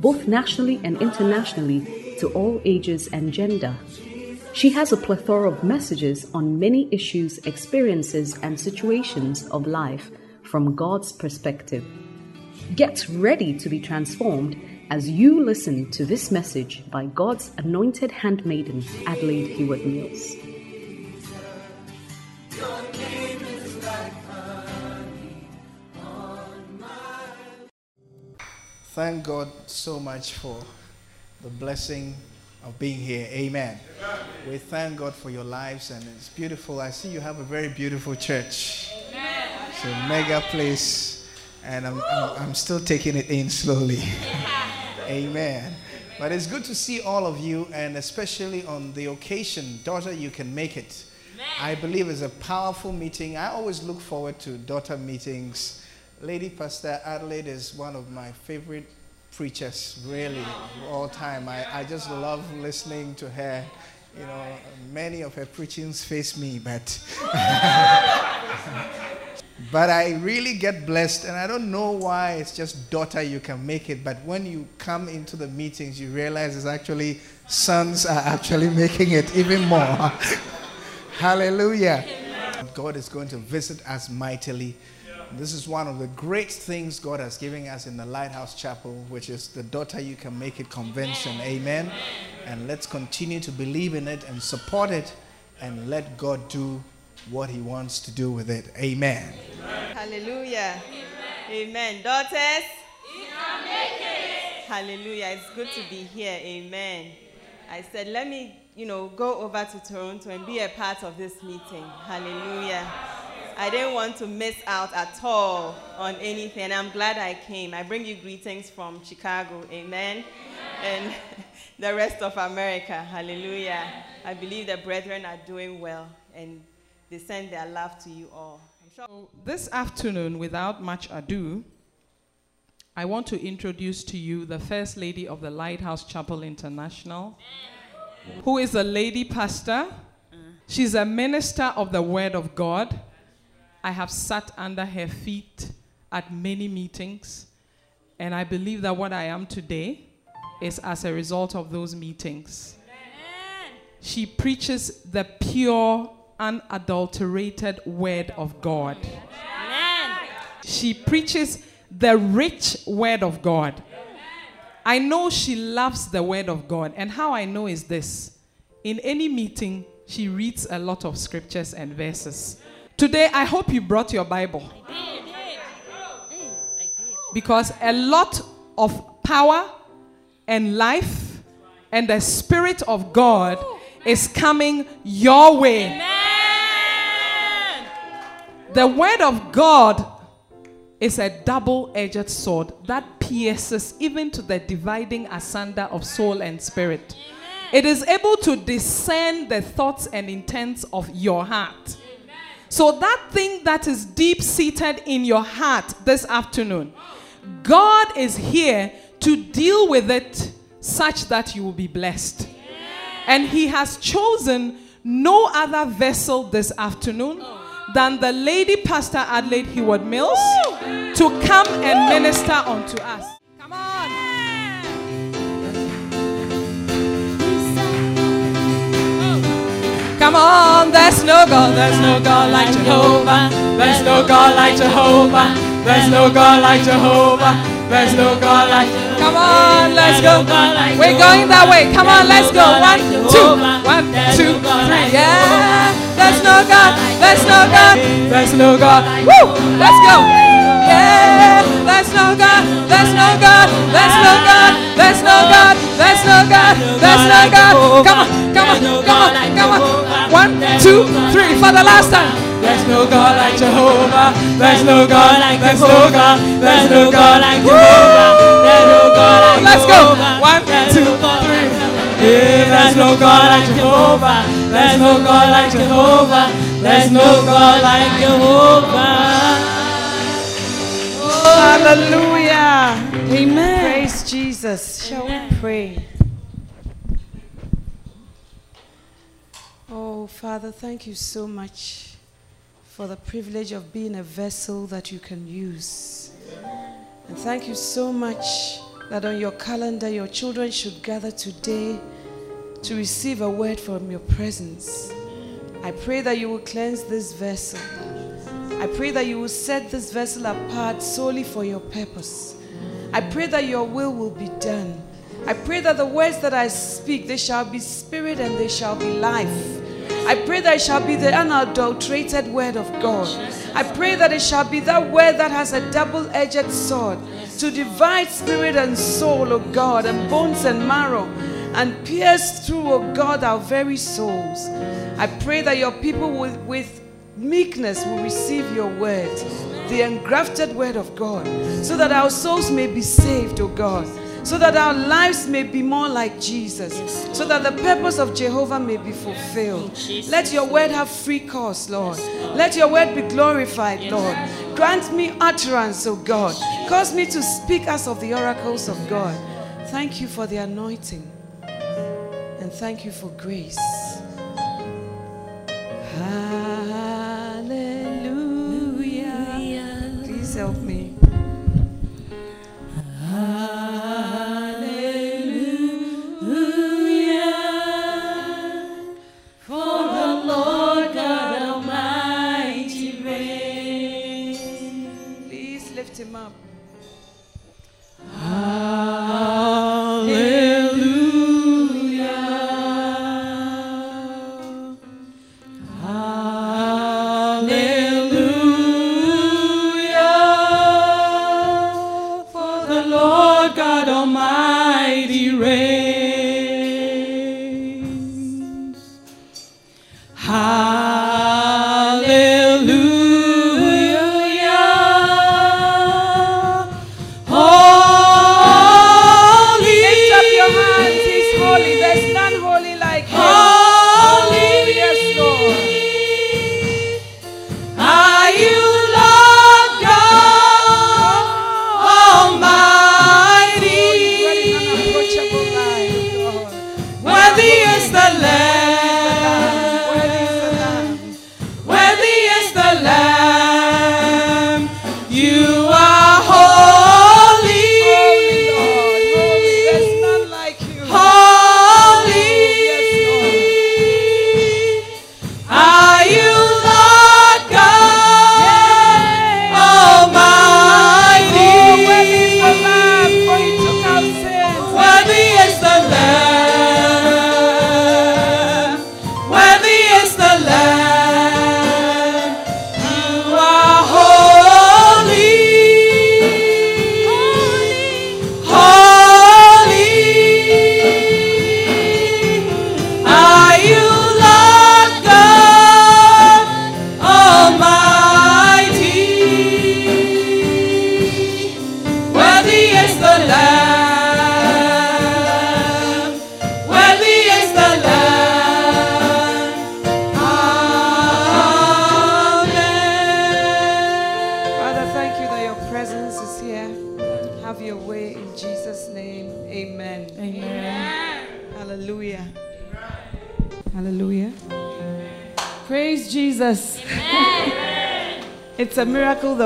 both nationally and internationally, to all ages and gender. She has a plethora of messages on many issues, experiences, and situations of life from God's perspective. Get ready to be transformed as you listen to this message by God's anointed handmaiden, Adelaide Heward Mills. Thank God so much for the blessing of being here. Amen. Amen. We thank God for your lives, and it's beautiful. I see you have a very beautiful church. Amen. It's a mega place, and I'm, I'm, I'm still taking it in slowly. Amen. But it's good to see all of you, and especially on the occasion, daughter, you can make it. Amen. I believe it's a powerful meeting. I always look forward to daughter meetings Lady Pastor Adelaide is one of my favorite preachers, really, all time. I, I just love listening to her. You know, many of her preachings face me, but. but I really get blessed, and I don't know why it's just daughter you can make it. But when you come into the meetings, you realize it's actually sons are actually making it even more. Hallelujah. God is going to visit us mightily this is one of the great things God has given us in the Lighthouse Chapel, which is the Daughter You Can Make It convention. Amen. And let's continue to believe in it and support it and let God do what He wants to do with it. Amen. Amen. Hallelujah. Amen. Amen. Daughters, Hallelujah. It's good to be here. Amen. I said, let me, you know, go over to Toronto and be a part of this meeting. Hallelujah. I didn't want to miss out at all on anything. I'm glad I came. I bring you greetings from Chicago. Amen. Amen. And the rest of America. Hallelujah. I believe the brethren are doing well and they send their love to you all. Sure. So this afternoon, without much ado, I want to introduce to you the First Lady of the Lighthouse Chapel International, who is a lady pastor. Mm. She's a minister of the Word of God I have sat under her feet at many meetings, and I believe that what I am today is as a result of those meetings. Amen. She preaches the pure, unadulterated word of God. Amen. She preaches the rich word of God. I know she loves the word of God. And how I know is this in any meeting, she reads a lot of scriptures and verses. Today, I hope you brought your Bible. Because a lot of power and life and the Spirit of God is coming your way. The Word of God is a double edged sword that pierces even to the dividing asunder of soul and spirit. It is able to discern the thoughts and intents of your heart. So, that thing that is deep seated in your heart this afternoon, God is here to deal with it such that you will be blessed. And He has chosen no other vessel this afternoon than the lady pastor Adelaide Heward Mills to come and minister unto us. Come on, there's no God, there's no God like Jehovah. There's no God like Jehovah. There's no God like Jehovah. There's no God like Jehovah. Come on, let's go. We're going that way. Come on, let's go. One, two, one, two, three. Yeah. There's no God. There's no God. There's no God. Woo! Let's go. Yeah. There's no God. There's no God. There's no God. There's no God. There's no God. There's no God. Come on, come on, come on, come on. One, two, three. For the last time. There's no God like Jehovah. There's no God like There's no God. There's no God like Jehovah. There's no God like Let's go. One, One, two, three. Yeah, there's no God like Jehovah. There's no God like Jehovah. There's no God like Jehovah. Oh, hallelujah. Amen. Praise Jesus. Shall we pray? Oh, Father, thank you so much for the privilege of being a vessel that you can use. And thank you so much that on your calendar, your children should gather today to receive a word from your presence. I pray that you will cleanse this vessel. I pray that you will set this vessel apart solely for your purpose. I pray that your will will be done. I pray that the words that I speak, they shall be spirit and they shall be life. I pray that it shall be the unadulterated word of God. I pray that it shall be that word that has a double edged sword to divide spirit and soul, O God, and bones and marrow, and pierce through, O God, our very souls. I pray that your people with, with meekness will receive your word, the engrafted word of God, so that our souls may be saved, O God so that our lives may be more like Jesus, so that the purpose of Jehovah may be fulfilled. Let your word have free course, Lord. Let your word be glorified, Lord. Grant me utterance, O God. Cause me to speak as of the oracles of God. Thank you for the anointing, and thank you for grace. Hallelujah. Please help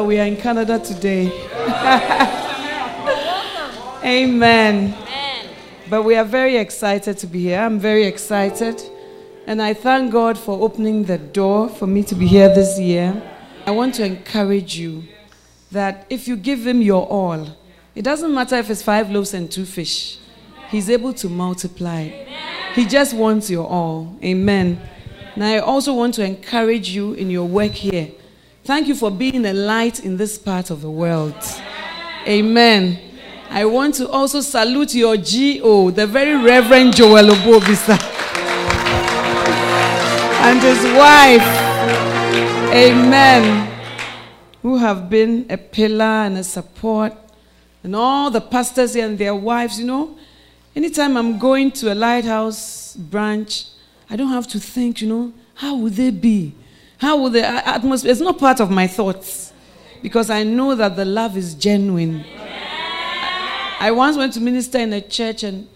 we are in Canada today. Amen. But we are very excited to be here. I'm very excited. And I thank God for opening the door for me to be here this year. I want to encourage you that if you give Him your all, it doesn't matter if it's five loaves and two fish, He's able to multiply. He just wants your all. Amen. And I also want to encourage you in your work here. Thank you for being a light in this part of the world. Amen. I want to also salute your GO, the very Reverend Joel Obobisa, and his wife. Amen. Who have been a pillar and a support, and all the pastors and their wives, you know. anytime I'm going to a lighthouse branch, I don't have to think, you know, how would they be? How will the atmosphere? It's not part of my thoughts because I know that the love is genuine. I once went to minister in a church, and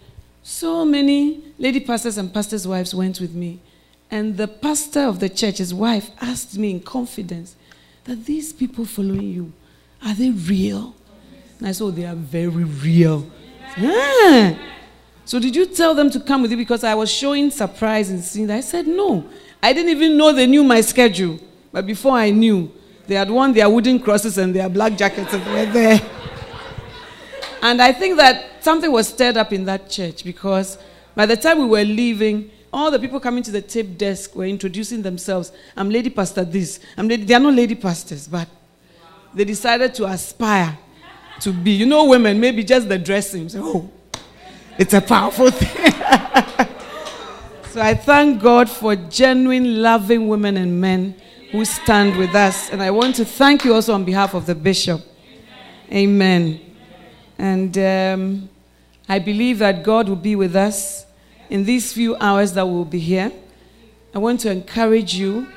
so many lady pastors and pastors' wives went with me. And the pastor of the church, his wife, asked me in confidence that these people following you, are they real? And I said, oh, they are very real. Ah. So did you tell them to come with you? Because I was showing surprise and seeing that. I said, no. I didn't even know they knew my schedule. But before I knew, they had worn their wooden crosses and their black jackets and were there. And I think that something was stirred up in that church because by the time we were leaving, all the people coming to the tape desk were introducing themselves. I'm Lady Pastor this. I'm lady, they are not lady pastors, but they decided to aspire to be. You know, women, maybe just the dressing. So, oh, it's a powerful thing. so I thank God for genuine, loving women and men who stand with us. And I want to thank you also on behalf of the bishop. Amen. And um, I believe that God will be with us in these few hours that we'll be here. I want to encourage you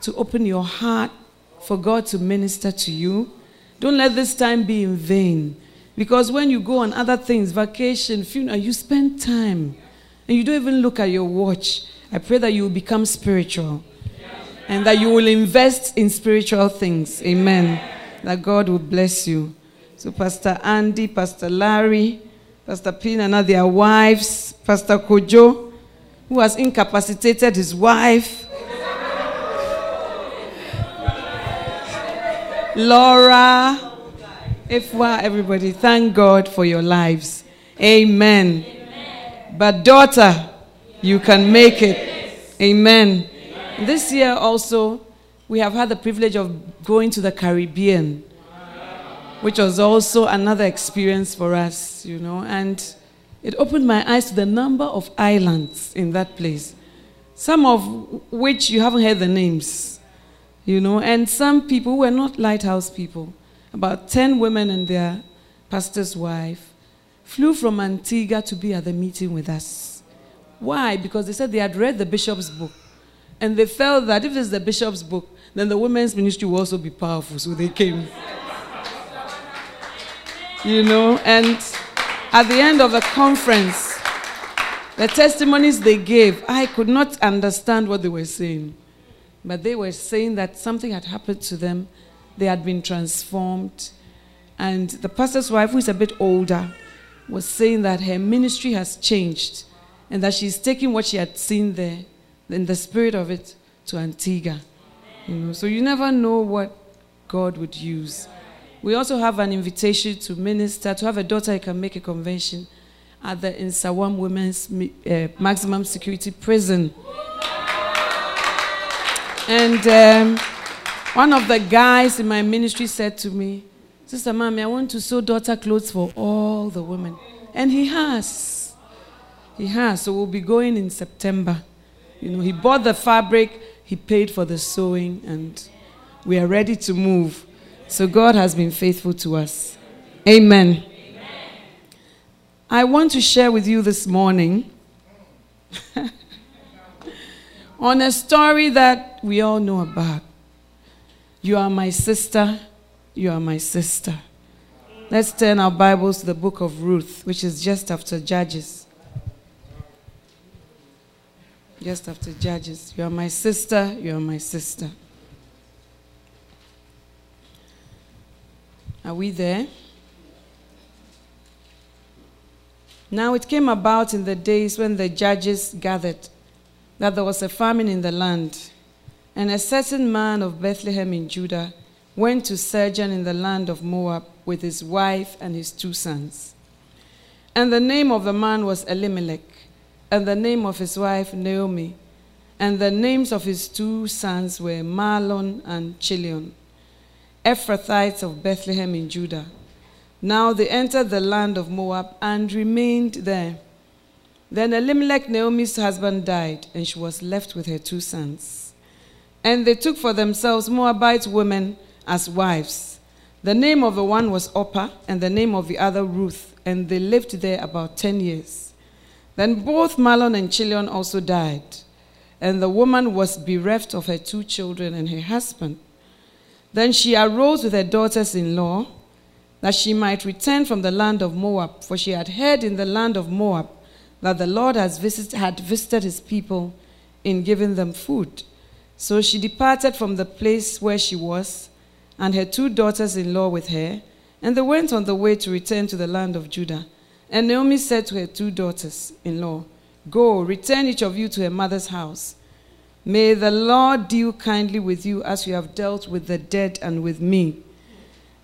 to open your heart for God to minister to you. Don't let this time be in vain. Because when you go on other things, vacation, funeral, you spend time and you don't even look at your watch. I pray that you will become spiritual and that you will invest in spiritual things. Amen. That God will bless you. So, Pastor Andy, Pastor Larry, Pastor Pina, their wives, Pastor Kojo, who has incapacitated his wife, Laura, Ifwa, everybody, thank God for your lives. Amen. But, daughter, you can make it. Amen. Amen. This year also, we have had the privilege of going to the Caribbean which was also another experience for us, you know. And it opened my eyes to the number of islands in that place, some of which you haven't heard the names, you know, and some people were not lighthouse people. About 10 women and their pastor's wife flew from Antigua to be at the meeting with us. Why? Because they said they had read the bishop's book. And they felt that if it's the bishop's book, then the women's ministry will also be powerful. So they came you know, and at the end of the conference, the testimonies they gave, I could not understand what they were saying. But they were saying that something had happened to them, they had been transformed. And the pastor's wife, who is a bit older, was saying that her ministry has changed and that she's taking what she had seen there, in the spirit of it, to Antigua. You know, so you never know what God would use. We also have an invitation to minister, to have a daughter who can make a convention at the Nsawam Women's uh, Maximum Security Prison. And um, one of the guys in my ministry said to me, Sister Mommy, I want to sew daughter clothes for all the women. And he has. He has. So we'll be going in September. You know, he bought the fabric, he paid for the sewing, and we are ready to move. So God has been faithful to us. Amen. Amen. I want to share with you this morning on a story that we all know about. You are my sister. You are my sister. Let's turn our Bibles to the book of Ruth, which is just after Judges. Just after Judges. You are my sister. You are my sister. Are we there? Now it came about in the days when the judges gathered that there was a famine in the land, and a certain man of Bethlehem in Judah went to sojourn in the land of Moab with his wife and his two sons. And the name of the man was Elimelech, and the name of his wife Naomi, and the names of his two sons were Mahlon and Chilion. Ephrathites of Bethlehem in Judah. Now they entered the land of Moab and remained there. Then Elimelech, Naomi's husband, died, and she was left with her two sons. And they took for themselves Moabite women as wives. The name of the one was Orpah, and the name of the other Ruth, and they lived there about ten years. Then both Mahlon and Chilion also died, and the woman was bereft of her two children and her husband. Then she arose with her daughters in law, that she might return from the land of Moab, for she had heard in the land of Moab that the Lord has had visited his people in giving them food. So she departed from the place where she was, and her two daughters in law with her, and they went on the way to return to the land of Judah. And Naomi said to her two daughters in law, Go, return each of you to her mother's house. May the Lord deal kindly with you as you have dealt with the dead and with me.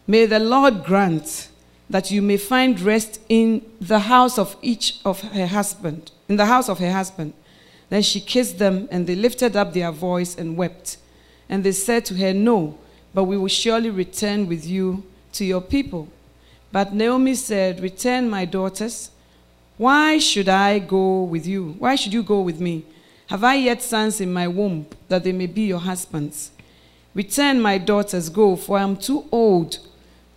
May the Lord grant that you may find rest in the house of each of her husband, in the house of her husband. Then she kissed them, and they lifted up their voice and wept. And they said to her, No, but we will surely return with you to your people. But Naomi said, Return, my daughters. Why should I go with you? Why should you go with me? Have I yet sons in my womb that they may be your husbands? Return, my daughters, go, for I am too old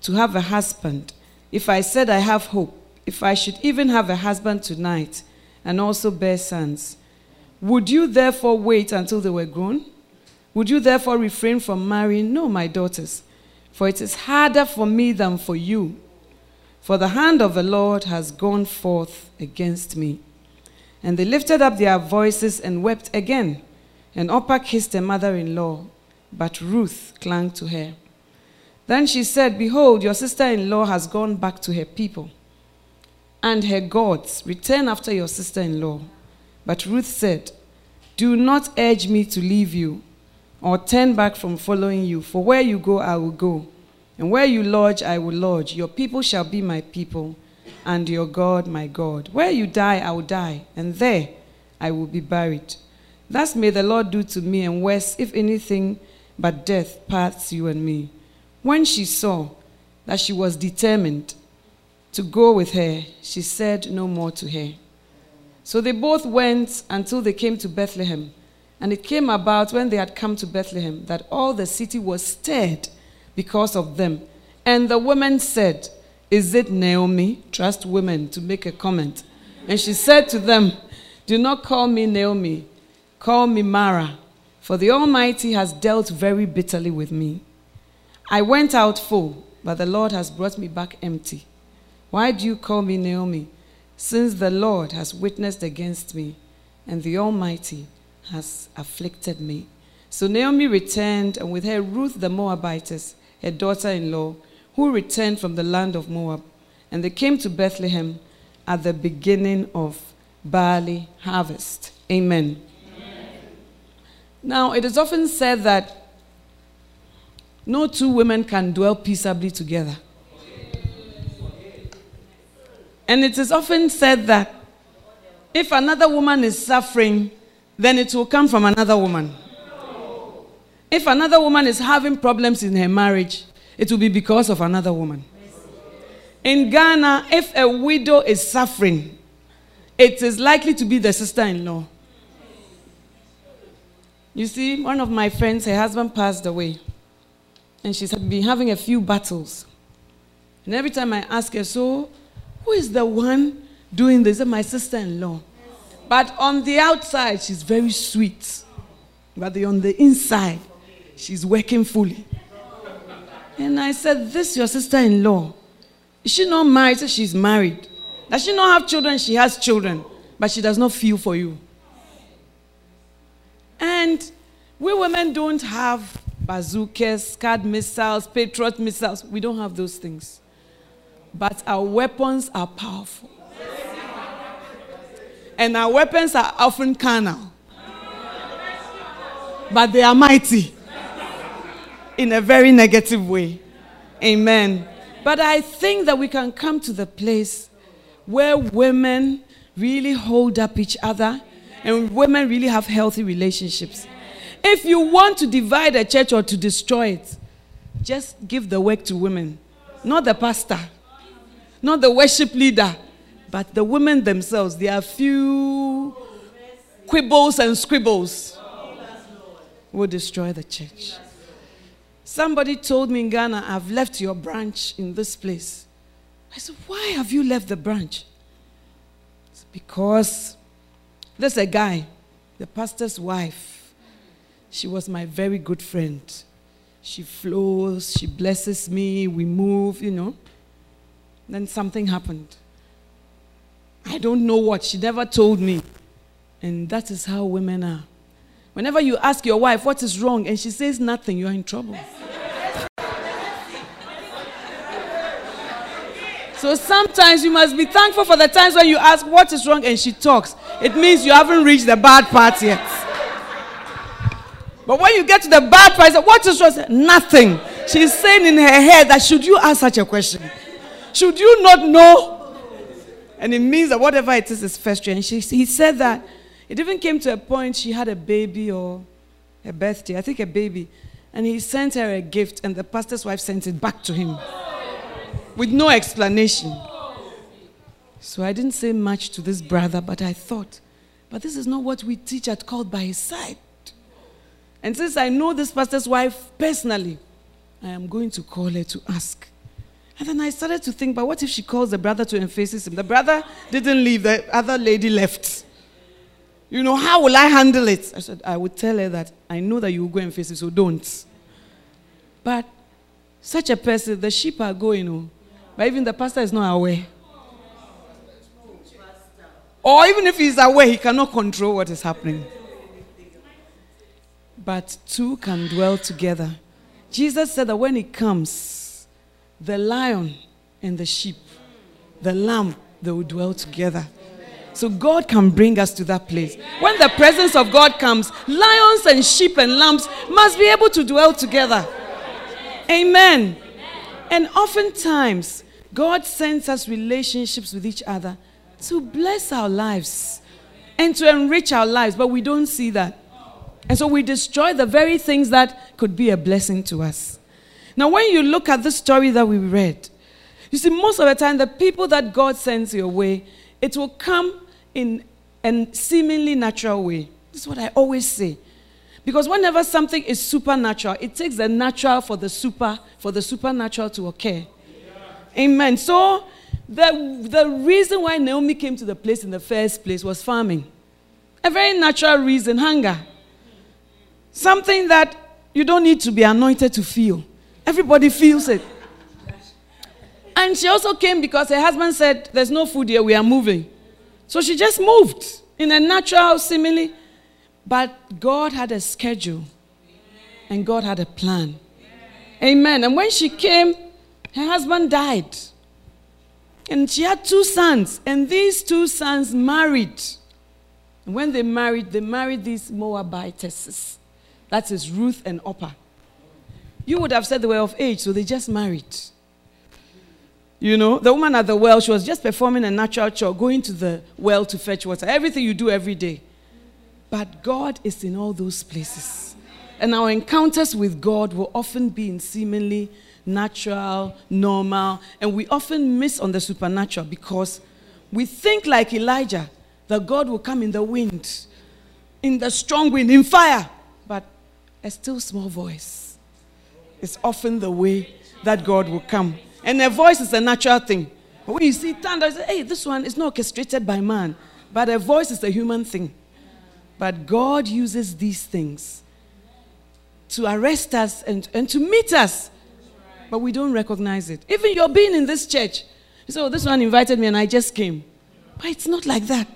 to have a husband. If I said I have hope, if I should even have a husband tonight and also bear sons, would you therefore wait until they were grown? Would you therefore refrain from marrying? No, my daughters, for it is harder for me than for you. For the hand of the Lord has gone forth against me. And they lifted up their voices and wept again. And Orpah kissed her mother in law, but Ruth clung to her. Then she said, Behold, your sister in law has gone back to her people and her gods. Return after your sister in law. But Ruth said, Do not urge me to leave you or turn back from following you, for where you go, I will go, and where you lodge, I will lodge. Your people shall be my people, and your God, my God. Where you die, I will die, and there I will be buried. Thus may the Lord do to me, and worse, if anything but death parts you and me. When she saw that she was determined to go with her, she said no more to her. So they both went until they came to Bethlehem. And it came about when they had come to Bethlehem that all the city was stirred because of them. And the woman said, Is it Naomi? Trust women to make a comment. And she said to them, Do not call me Naomi, call me Mara, for the Almighty has dealt very bitterly with me. I went out full, but the Lord has brought me back empty. Why do you call me Naomi? since the Lord has witnessed against me, and the Almighty has afflicted me. So Naomi returned, and with her Ruth the Moabitess, her daughter in law, who returned from the land of Moab. And they came to Bethlehem at the beginning of barley harvest. Amen. Amen. Now, it is often said that no two women can dwell peaceably together. And it is often said that if another woman is suffering, then it will come from another woman. If another woman is having problems in her marriage, it will be because of another woman. In Ghana, if a widow is suffering, it is likely to be the sister in law. You see, one of my friends, her husband passed away, and she's been having a few battles. And every time I ask her, So, who is the one doing this? My sister in law. But on the outside, she's very sweet. But on the inside, she's working fully. And I said, This your sister in law. Is she not married? So she's married. Does she not have children? She has children. But she does not feel for you. And we women don't have bazookas, Scud missiles, Patriot missiles. We don't have those things but our weapons are powerful. And our weapons are often carnal, but they are mighty in a very negative way. Amen. But I think that we can come to the place where women really hold up each other and women really have healthy relationships. If you want to divide a church or to destroy it, just give the work to women, not the pastor not the worship leader, but the women themselves. There are few quibbles and scribbles will destroy the church. Somebody told me in Ghana, I've left your branch in this place. I said, Why have you left the branch? It's Because there's a guy, the pastor's wife. She was my very good friend. She flows, she blesses me, we move, you know. Then something happened. I don't know what. She never told me. And that is how women are. Whenever you ask your wife what is wrong and she says nothing, you are in trouble. So sometimes you must be thankful for the times when you ask what is wrong and she talks. It means you haven't reached the bad part yet. But when you get to the bad part, what is wrong? Nothing. She's saying in her head that should you ask such a question? Should you not know? And it means that whatever it is is frustrating. She, he said that it even came to a point she had a baby or a birthday, I think a baby. And he sent her a gift, and the pastor's wife sent it back to him with no explanation. So I didn't say much to this brother, but I thought, but this is not what we teach at Called by His side. And since I know this pastor's wife personally, I am going to call her to ask. And then I started to think, but what if she calls the brother to emphasize him? The brother didn't leave, the other lady left. You know, how will I handle it? I said, I would tell her that I know that you will go and face it, so don't. But such a person, the sheep are going, oh, but even the pastor is not aware. Or even if he's aware, he cannot control what is happening. But two can dwell together. Jesus said that when he comes, the lion and the sheep, the lamb, they will dwell together. So God can bring us to that place. When the presence of God comes, lions and sheep and lambs must be able to dwell together. Amen. And oftentimes, God sends us relationships with each other to bless our lives and to enrich our lives, but we don't see that. And so we destroy the very things that could be a blessing to us. Now, when you look at the story that we read, you see, most of the time, the people that God sends your way, it will come in a seemingly natural way. This is what I always say. Because whenever something is supernatural, it takes the natural for the super, for the supernatural to occur. Amen. So the, the reason why Naomi came to the place in the first place was farming. A very natural reason, hunger. Something that you don't need to be anointed to feel. Everybody feels it. And she also came because her husband said, There's no food here, we are moving. So she just moved in a natural, simile. But God had a schedule and God had a plan. Amen. And when she came, her husband died. And she had two sons, and these two sons married. And when they married, they married these Moabitesses. That is Ruth and Orpah. You would have said they were of age, so they just married. You know, the woman at the well, she was just performing a natural chore, going to the well to fetch water. Everything you do every day. But God is in all those places. And our encounters with God will often be in seemingly natural, normal, and we often miss on the supernatural because we think like Elijah that God will come in the wind, in the strong wind, in fire, but a still small voice is often the way that God will come. And a voice is a natural thing. But when you see thunder, you say, hey, this one is not orchestrated by man, but a voice is a human thing. But God uses these things to arrest us and, and to meet us, but we don't recognize it. Even you're being in this church, you say, oh, this one invited me and I just came. But it's not like that.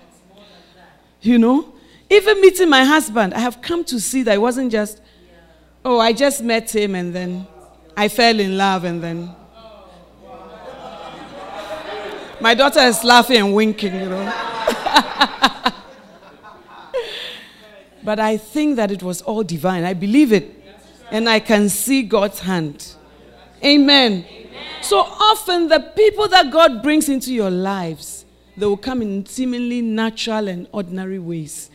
You know? Even meeting my husband, I have come to see that it wasn't just, oh, I just met him and then I fell in love and then my daughter is laughing and winking, you know. but I think that it was all divine. I believe it. And I can see God's hand. Amen. So often, the people that God brings into your lives, they will come in seemingly natural and ordinary ways.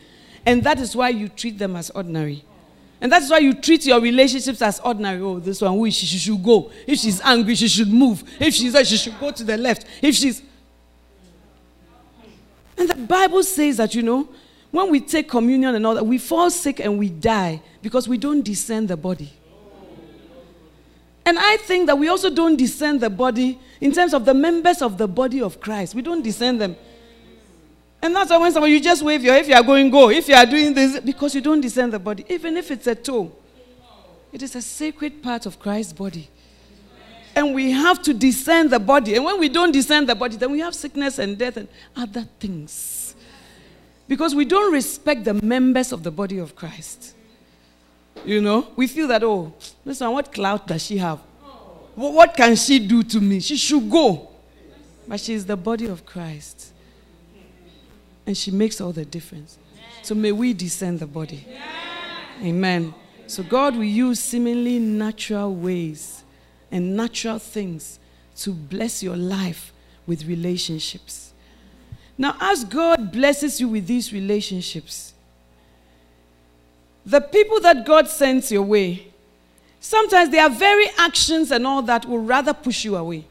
And that is why you treat them as ordinary. And that's why you treat your relationships as ordinary. Oh, this one, is she? She should go. If she's angry, she should move. If she's there, she should go to the left. If she's. And the Bible says that, you know, when we take communion and all that, we fall sick and we die because we don't discern the body. And I think that we also don't discern the body in terms of the members of the body of Christ. We don't discern them. And that's why when somebody, you just wave your, if you are going, go. If you are doing this, because you don't discern the body, even if it's a toe, it is a sacred part of Christ's body. And we have to discern the body. And when we don't discern the body, then we have sickness and death and other things. Because we don't respect the members of the body of Christ. You know, we feel that, oh, listen, what clout does she have? What can she do to me? She should go. But she is the body of Christ. And she makes all the difference. So may we discern the body. Amen. So God will use seemingly natural ways and natural things to bless your life with relationships. Now, as God blesses you with these relationships, the people that God sends your way, sometimes their very actions and all that will rather push you away.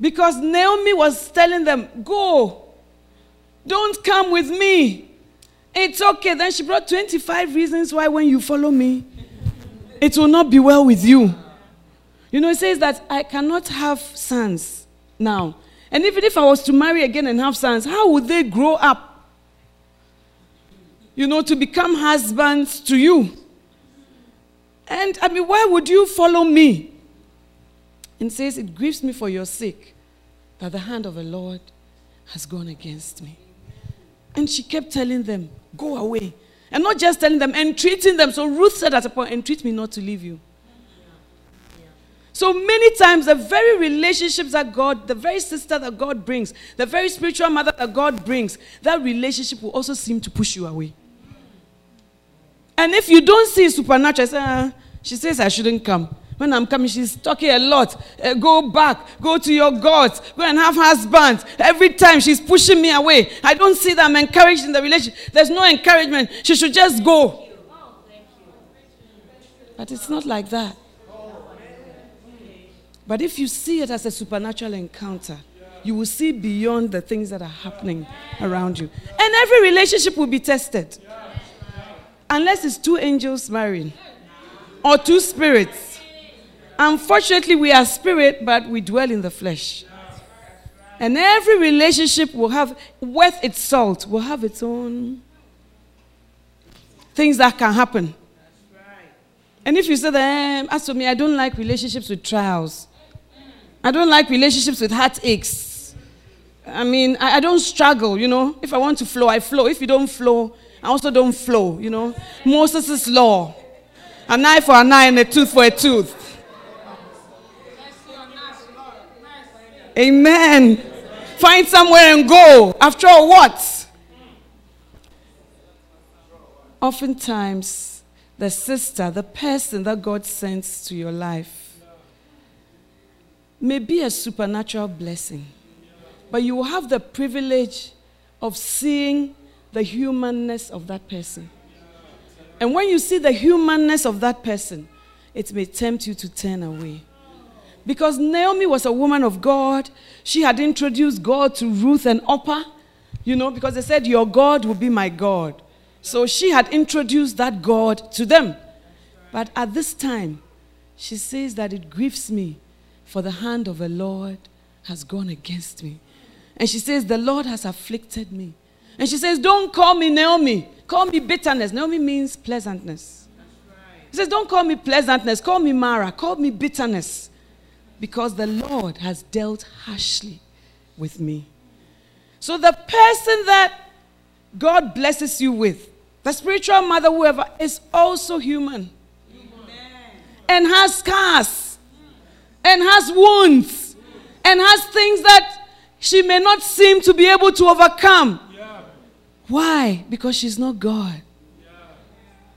Because Naomi was telling them, Go, don't come with me. It's okay. Then she brought 25 reasons why, when you follow me, it will not be well with you. You know, it says that I cannot have sons now. And even if I was to marry again and have sons, how would they grow up? You know, to become husbands to you. And I mean, why would you follow me? And says, It grieves me for your sake that the hand of the Lord has gone against me. And she kept telling them, Go away. And not just telling them, entreating them. So Ruth said at a point, Entreat me not to leave you. So many times, the very relationships that God, the very sister that God brings, the very spiritual mother that God brings, that relationship will also seem to push you away. And if you don't see supernatural, say, ah, she says I shouldn't come. When I'm coming, she's talking a lot. Uh, go back, go to your gods, go and have husbands. Every time she's pushing me away. I don't see that I'm encouraged in the relationship. There's no encouragement. She should just go. But it's not like that. But if you see it as a supernatural encounter, you will see beyond the things that are happening around you. And every relationship will be tested. Unless it's two angels marrying or two spirits. Unfortunately, we are spirit, but we dwell in the flesh. And every relationship will have, worth its salt, will have its own things that can happen. And if you say that, um, as for me, I don't like relationships with trials. I don't like relationships with heartaches. I mean, I, I don't struggle, you know. If I want to flow, I flow. If you don't flow, I also don't flow, you know. Moses' law. An eye for an eye and a tooth for a tooth. Amen. Find somewhere and go. After all, what? Oftentimes, the sister, the person that God sends to your life, may be a supernatural blessing. But you will have the privilege of seeing the humanness of that person. And when you see the humanness of that person, it may tempt you to turn away. Because Naomi was a woman of God. She had introduced God to Ruth and Orpah, you know, because they said, Your God will be my God. So she had introduced that God to them. But at this time, she says that it grieves me, for the hand of the Lord has gone against me. And she says, The Lord has afflicted me. And she says, Don't call me Naomi, call me bitterness. Naomi means pleasantness. He says, Don't call me pleasantness, call me Mara, call me bitterness because the Lord has dealt harshly with me. So, the person that God blesses you with, the spiritual mother, whoever, is also human and has scars and has wounds and has things that she may not seem to be able to overcome. Why? Because she's not God.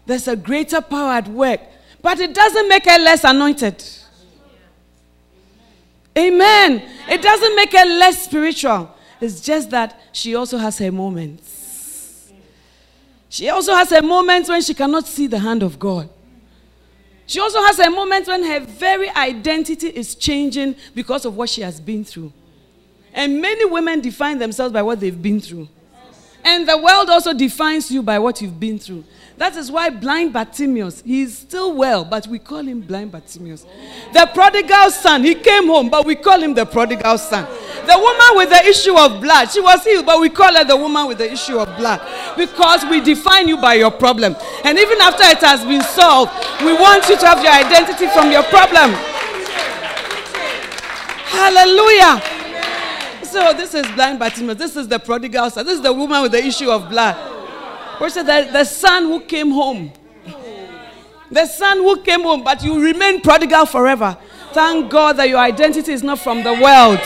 There's a greater power at work, but it doesn't make her less anointed. Amen. It doesn't make her less spiritual. It's just that she also has her moments. She also has her moments when she cannot see the hand of God. She also has her moments when her very identity is changing because of what she has been through. And many women define themselves by what they've been through. And the world also defines you by what you've been through. That is why blind Bartimaeus, he's still well, but we call him blind Bartimaeus. The prodigal son, he came home, but we call him the prodigal son. The woman with the issue of blood, she was healed, but we call her the woman with the issue of blood because we define you by your problem. And even after it has been solved, we want you to have your identity from your problem. Hallelujah. So this is blind Bartimaeus. This is the prodigal son. This is the woman with the issue of blood. Where's the, the son who came home? The son who came home, but you remain prodigal forever. Thank God that your identity is not from the world.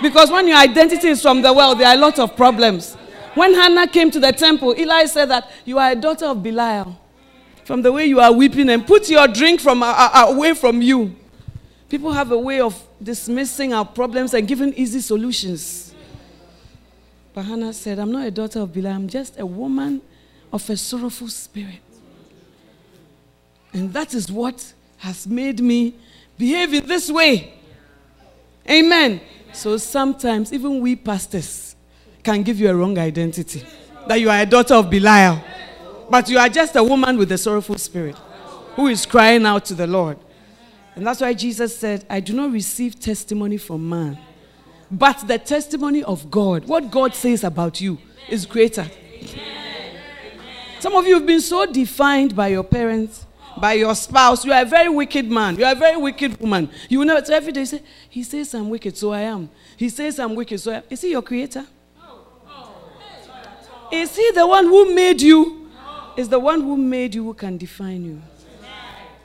Because when your identity is from the world, there are a lot of problems. When Hannah came to the temple, Eli said that you are a daughter of Belial. From the way you are weeping and put your drink from, uh, uh, away from you. People have a way of dismissing our problems and giving easy solutions. But Hannah said, I'm not a daughter of Belial, I'm just a woman of a sorrowful spirit. And that is what has made me behave in this way. Amen. So sometimes even we pastors can give you a wrong identity that you are a daughter of Belial, but you are just a woman with a sorrowful spirit who is crying out to the Lord. And that's why Jesus said, I do not receive testimony from man, but the testimony of God. What God says about you is greater. Some of you have been so defined by your parents, by your spouse. You are a very wicked man. You are a very wicked woman. You know, so every day say, He says I'm wicked, so I am. He says I'm wicked, so I am. Is He your creator? Is He the one who made you? Is the one who made you who can define you?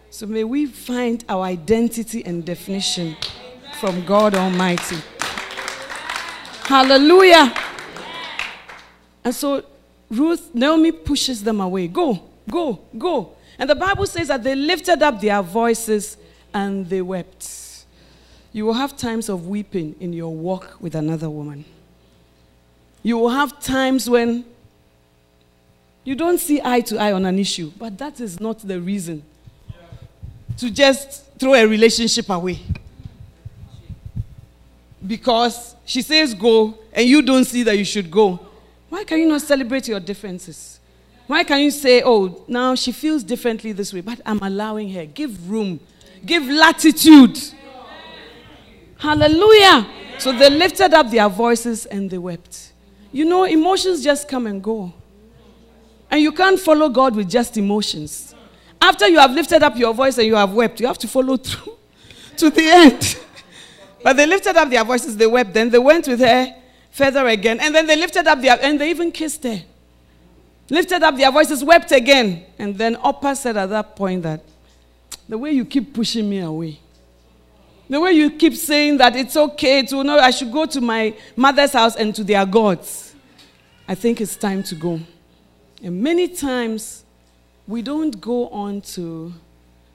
So may we find our identity and definition from God Almighty. Hallelujah. And so Ruth, Naomi pushes them away. Go, go, go. And the Bible says that they lifted up their voices and they wept. You will have times of weeping in your walk with another woman. You will have times when you don't see eye to eye on an issue, but that is not the reason to just throw a relationship away. Because she says go and you don't see that you should go. Why can you not celebrate your differences? Why can you say, oh, now she feels differently this way, but I'm allowing her? Give room, give latitude. Hallelujah. So they lifted up their voices and they wept. You know, emotions just come and go. And you can't follow God with just emotions. After you have lifted up your voice and you have wept, you have to follow through to the end. But they lifted up their voices, they wept. Then they went with her further again. And then they lifted up their, and they even kissed her. Lifted up their voices, wept again. And then Orpah said at that point that the way you keep pushing me away, the way you keep saying that it's okay to know I should go to my mother's house and to their gods, I think it's time to go. And many times we don't go on to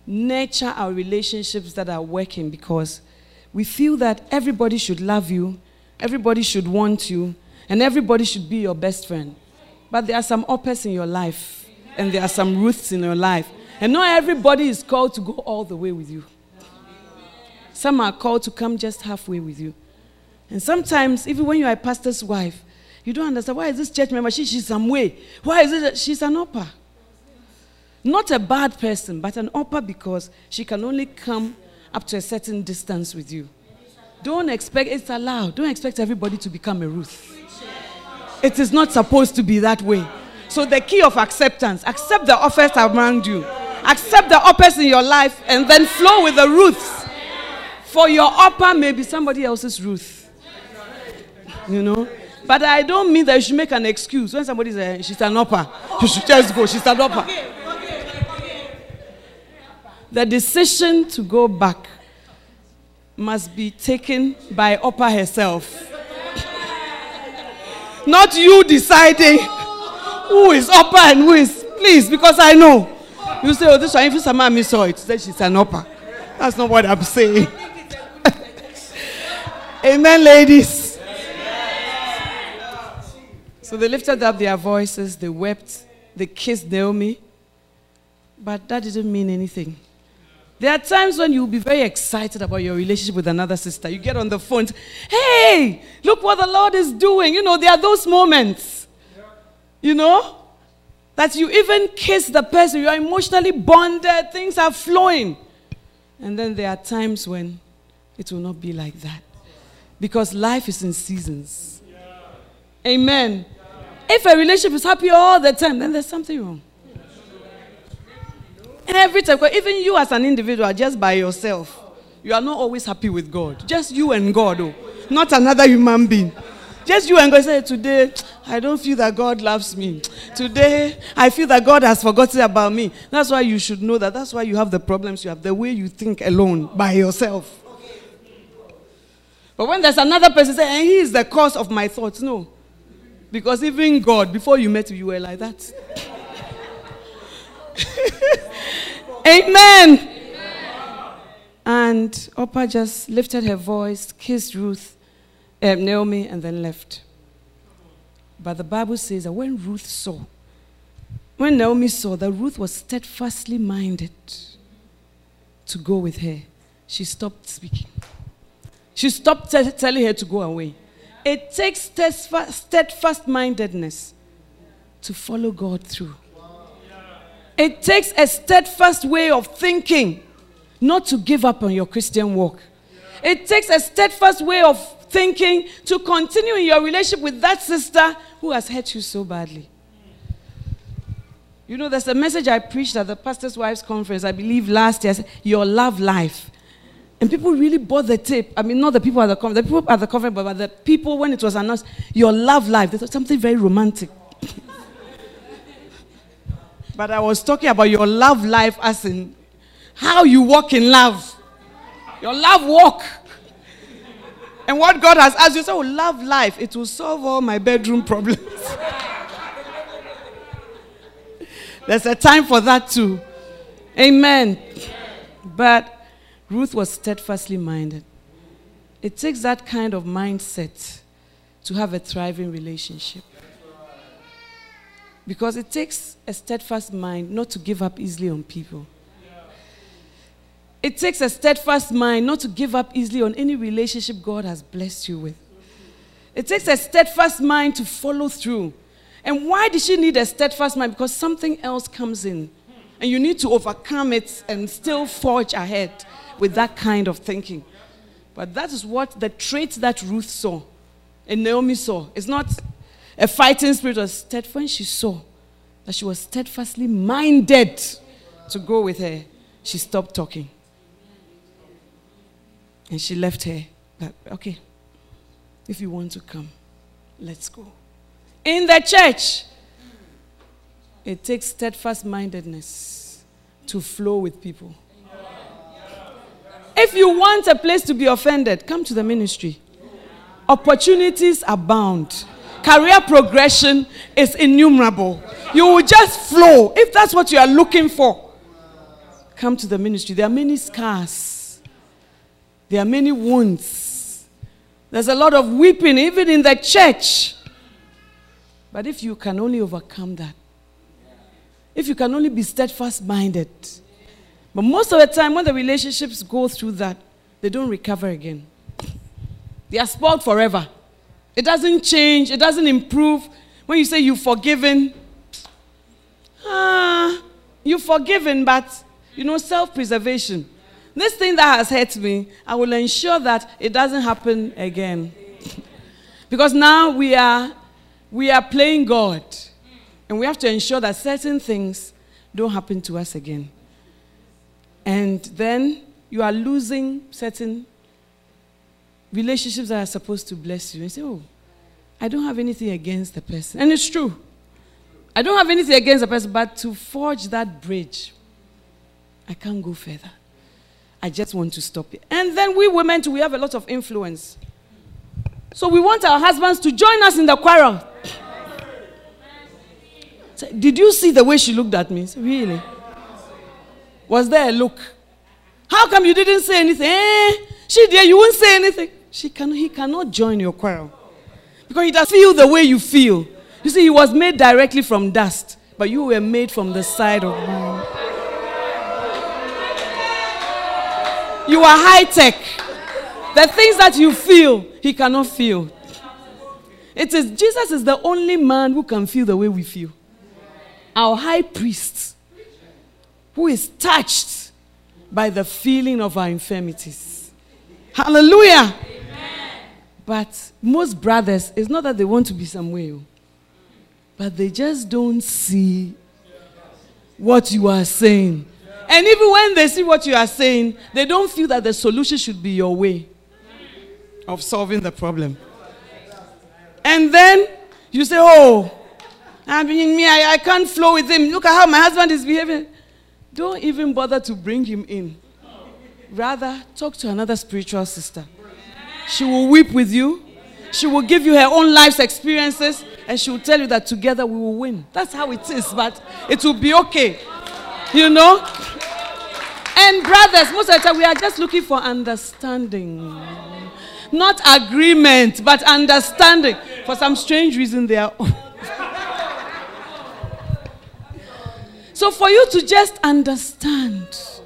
nurture our relationships that are working because we feel that everybody should love you, everybody should want you, and everybody should be your best friend. But there are some Orpahs in your life, and there are some Ruths in your life. And not everybody is called to go all the way with you. Some are called to come just halfway with you. And sometimes, even when you are a pastor's wife, you don't understand why is this church member? She, she's some way. Why is it that she's an Orpah? Not a bad person, but an Orpah because she can only come up to a certain distance with you. Don't expect, it's allowed. Don't expect everybody to become a Ruth. It is not supposed to be that way. So, the key of acceptance accept the Orpahs around you, accept the Orpahs in your life, and then flow with the Ruths. For your Orpah may be somebody else's Ruth. You know? But I don't mean that you should make an excuse when somebody says eh, she's an Orpah. You should just go, she's an Orpah. The decision to go back must be taken by upper herself. Not you deciding who is upper and who is. Please, because I know. You say, oh, this one, if somebody saw it, say she's an upper. That's not what I'm saying. Amen, ladies. So they lifted up their voices, they wept, they kissed Naomi, but that didn't mean anything. There are times when you'll be very excited about your relationship with another sister. You get on the phone, hey, look what the Lord is doing. You know, there are those moments, you know, that you even kiss the person, you are emotionally bonded, things are flowing. And then there are times when it will not be like that. Because life is in seasons. Amen. If a relationship is happy all the time, then there's something wrong. Every time, even you as an individual, just by yourself, you are not always happy with God. Just you and God, oh, not another human being. Just you and God say, Today, I don't feel that God loves me. Today, I feel that God has forgotten about me. That's why you should know that. That's why you have the problems you have, the way you think alone, by yourself. But when there's another person saying, and he is the cause of my thoughts, no. Because even God, before you met him, you were like that. Amen. Amen. And Orpah just lifted her voice, kissed Ruth, uh, Naomi, and then left. But the Bible says that when Ruth saw, when Naomi saw that Ruth was steadfastly minded to go with her, she stopped speaking. She stopped t- telling her to go away. It takes steadfast mindedness to follow God through. It takes a steadfast way of thinking not to give up on your Christian walk. It takes a steadfast way of thinking to continue in your relationship with that sister who has hurt you so badly. You know, there's a message I preached at the Pastor's Wives Conference, I believe last year, your love life. And people really bought the tape. I mean, not the people at the conference, the people at the conference, but the people when it was announced, your love life. They thought something very romantic. But I was talking about your love life as in how you walk in love. Your love walk. And what God has asked you, so love life, it will solve all my bedroom problems. There's a time for that too. Amen. But Ruth was steadfastly minded. It takes that kind of mindset to have a thriving relationship. Because it takes a steadfast mind not to give up easily on people. It takes a steadfast mind not to give up easily on any relationship God has blessed you with. It takes a steadfast mind to follow through. And why did she need a steadfast mind? Because something else comes in. And you need to overcome it and still forge ahead with that kind of thinking. But that is what the trait that Ruth saw and Naomi saw. It's not a fighting spirit was steadfast when she saw that she was steadfastly minded to go with her. She stopped talking. And she left her. But, okay, if you want to come, let's go. In the church, it takes steadfast mindedness to flow with people. If you want a place to be offended, come to the ministry. Opportunities abound career progression is innumerable. You will just flow. If that's what you are looking for, come to the ministry. There are many scars, there are many wounds. There's a lot of weeping, even in the church. But if you can only overcome that, if you can only be steadfast minded, but most of the time, when the relationships go through that, they don't recover again. They are spoiled forever. It doesn't change, it doesn't improve. When you say you've forgiven, ah, you've forgiven, but you know, self preservation. This thing that has hurt me, I will ensure that it doesn't happen again. because now we are, we are playing God. And we have to ensure that certain things don't happen to us again. And then you are losing certain relationships that are supposed to bless you. And say, oh, I don't have anything against the person. And it's true. I don't have anything against the person, but to forge that bridge, I can't go further. I just want to stop it. And then we women too, we have a lot of influence. So we want our husbands to join us in the quarrel. So, did you see the way she looked at me? So, really? Was there a look? How come you didn't say anything? Eh? She did, you won't say anything. She can, he cannot join your quarrel. Because he does feel the way you feel. You see, he was made directly from dust, but you were made from the side of man. You are high tech. The things that you feel, he cannot feel. It is Jesus is the only man who can feel the way we feel. Our high priest, who is touched by the feeling of our infirmities. Hallelujah. But most brothers, it's not that they want to be somewhere, but they just don't see what you are saying. And even when they see what you are saying, they don't feel that the solution should be your way of solving the problem. And then you say, Oh, I mean, me, I, I can't flow with him. Look at how my husband is behaving. Don't even bother to bring him in. Rather, talk to another spiritual sister. She will weep with you. She will give you her own life's experiences and she will tell you that together we will win. That's how it is, but it will be okay. You know? And brothers, most of the time we are just looking for understanding. Not agreement, but understanding. For some strange reason, they are. so, for you to just understand,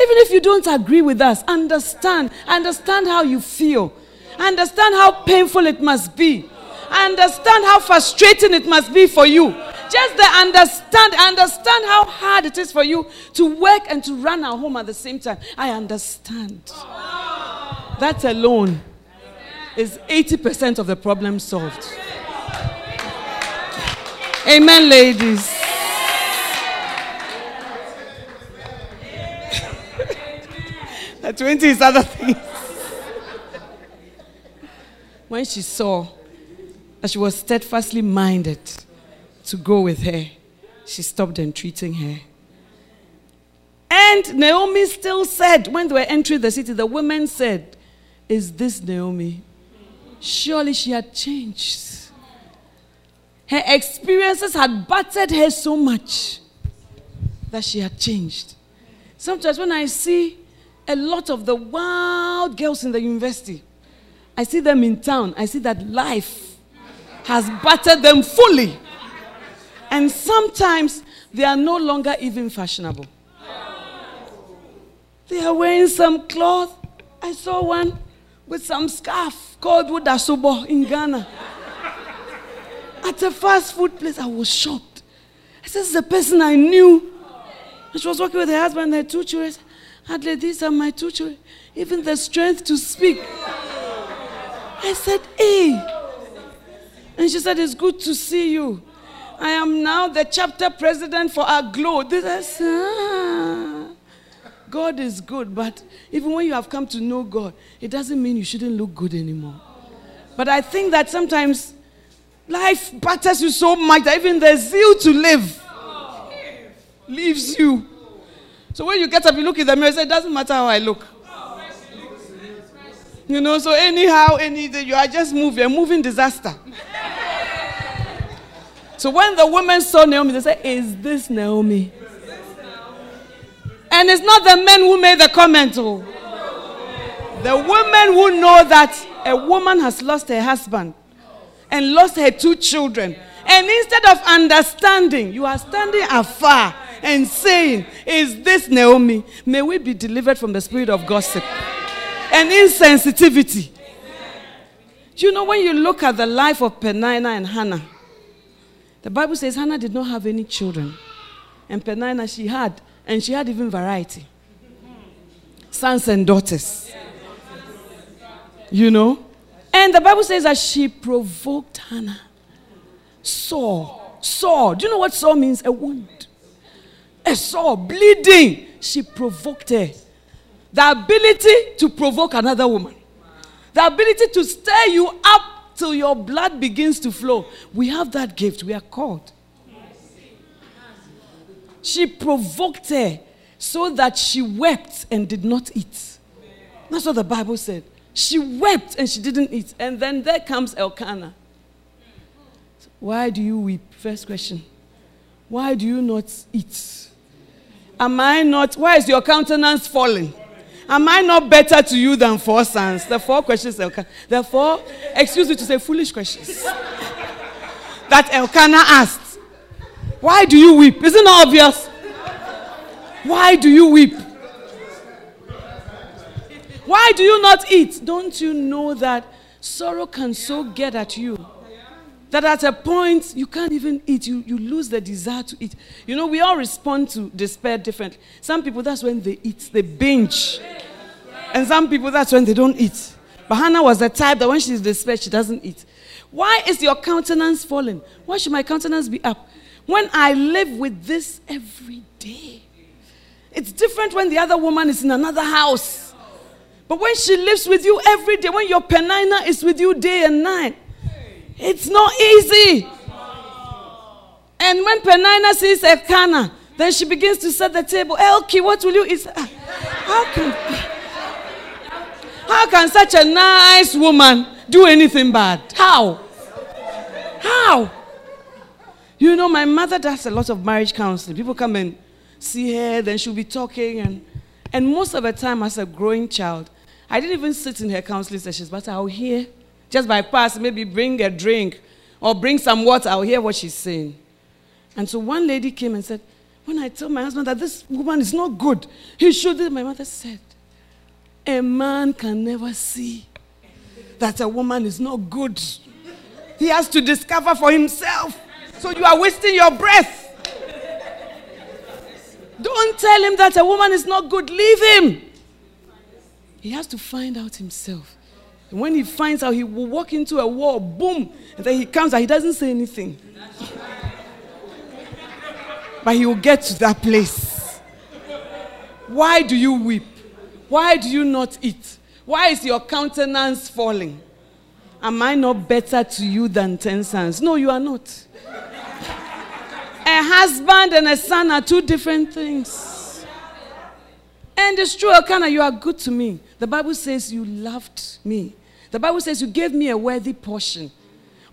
even if you don't agree with us, understand. Understand how you feel. Understand how painful it must be. Understand how frustrating it must be for you. Just the understand, understand how hard it is for you to work and to run our home at the same time. I understand. That alone is 80% of the problem solved. Amen, ladies. 20 is other things. When she saw that she was steadfastly minded to go with her, she stopped entreating her. And Naomi still said, when they were entering the city, the women said, Is this Naomi? Surely she had changed. Her experiences had battered her so much that she had changed. Sometimes when I see a lot of the wild girls in the university, I see them in town, I see that life has battered them fully. And sometimes they are no longer even fashionable. They are wearing some cloth. I saw one with some scarf called Wudasubo in Ghana. At a fast food place, I was shocked. I said, This is a person I knew. And she was working with her husband and their two children. Hadley, these are my two children. Even the strength to speak. I said, Hey. And she said, It's good to see you. I am now the chapter president for Aglow. This is, ah. God is good, but even when you have come to know God, it doesn't mean you shouldn't look good anymore. But I think that sometimes life batters you so much that even the zeal to live leaves you. So when you get up, you look in the mirror, say, it doesn't matter how I look. You know, so anyhow, any you are just moving, a moving disaster. so when the women saw Naomi, they said, Is this Naomi? And it's not the men who made the comment. Oh. The women who know that a woman has lost her husband and lost her two children. And instead of understanding, you are standing afar and saying, Is this Naomi? May we be delivered from the spirit of gossip and insensitivity. Do You know, when you look at the life of Penina and Hannah, the Bible says Hannah did not have any children. And Penina, she had and she had even variety sons and daughters. You know? And the Bible says that she provoked Hannah. Sore. Sore. Do you know what sore means? A wound. Sore, bleeding. She provoked her. The ability to provoke another woman. The ability to stir you up till your blood begins to flow. We have that gift. We are called. She provoked her so that she wept and did not eat. That's what the Bible said. She wept and she didn't eat. And then there comes Elkanah. Why do you weep? First question. Why do you not eat? Am I not, why is your countenance falling? Am I not better to you than four sons? The four questions. The four, excuse me to say, foolish questions that Elkanah asked. Why do you weep? Isn't it obvious? Why do you weep? Why do you not eat? Don't you know that sorrow can so get at you that at a point you can't even eat? You, you lose the desire to eat. You know, we all respond to despair differently. Some people, that's when they eat, they binge. And some people, that's when they don't eat. But Hannah was the type that when she's despair, she doesn't eat. Why is your countenance fallen? Why should my countenance be up? When I live with this every day. It's different when the other woman is in another house. But when she lives with you every day, when your penina is with you day and night, it's not easy. And when Penina sees Elkanah, then she begins to set the table. Elkie, what will you eat? How can, how can such a nice woman do anything bad? How? How? You know, my mother does a lot of marriage counseling. People come and see her, then she'll be talking. And, and most of the time, as a growing child, I didn't even sit in her counseling sessions, but I'll hear, just by pass, maybe bring a drink or bring some water, I'll hear what she's saying. And so one lady came and said, When I told my husband that this woman is not good, he should. My mother said, A man can never see that a woman is not good. He has to discover for himself. So you are wasting your breath. Don't tell him that a woman is not good. Leave him. He has to find out himself. And when he finds out, he will walk into a wall, boom, and then he comes out. He doesn't say anything. but he will get to that place. Why do you weep? Why do you not eat? Why is your countenance falling? Am I not better to you than 10 sons? No, you are not. a husband and a son are two different things. And it's true, Elkanah, you are good to me. The Bible says you loved me. The Bible says you gave me a worthy portion.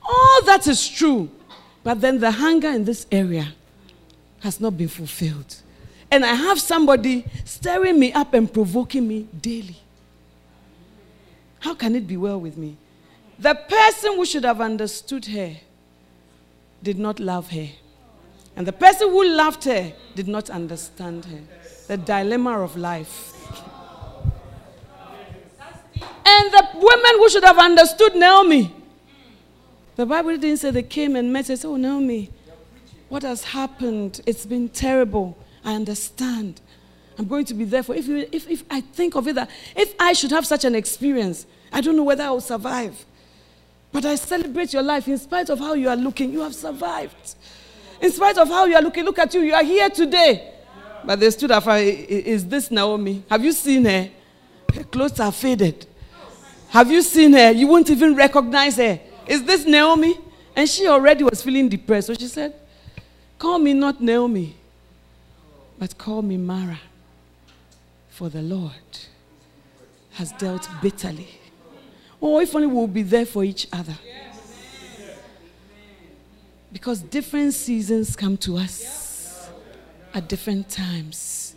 All that is true. But then the hunger in this area has not been fulfilled. And I have somebody stirring me up and provoking me daily. How can it be well with me? The person who should have understood her did not love her. And the person who loved her did not understand her. The dilemma of life. And the women who should have understood Naomi. The Bible didn't say they came and met her. Said, oh, Naomi, what has happened? It's been terrible. I understand. I'm going to be there for if, you, if, if I think of it that if I should have such an experience, I don't know whether I will survive. But I celebrate your life in spite of how you are looking. You have survived. In spite of how you are looking, look at you. You are here today. But they stood afar. Is this Naomi? Have you seen her? Her clothes are faded. Have you seen her? You won't even recognize her. Is this Naomi? And she already was feeling depressed. So she said, Call me not Naomi, but call me Mara. For the Lord has dealt bitterly. Oh, if only we'll be there for each other. Because different seasons come to us at different times.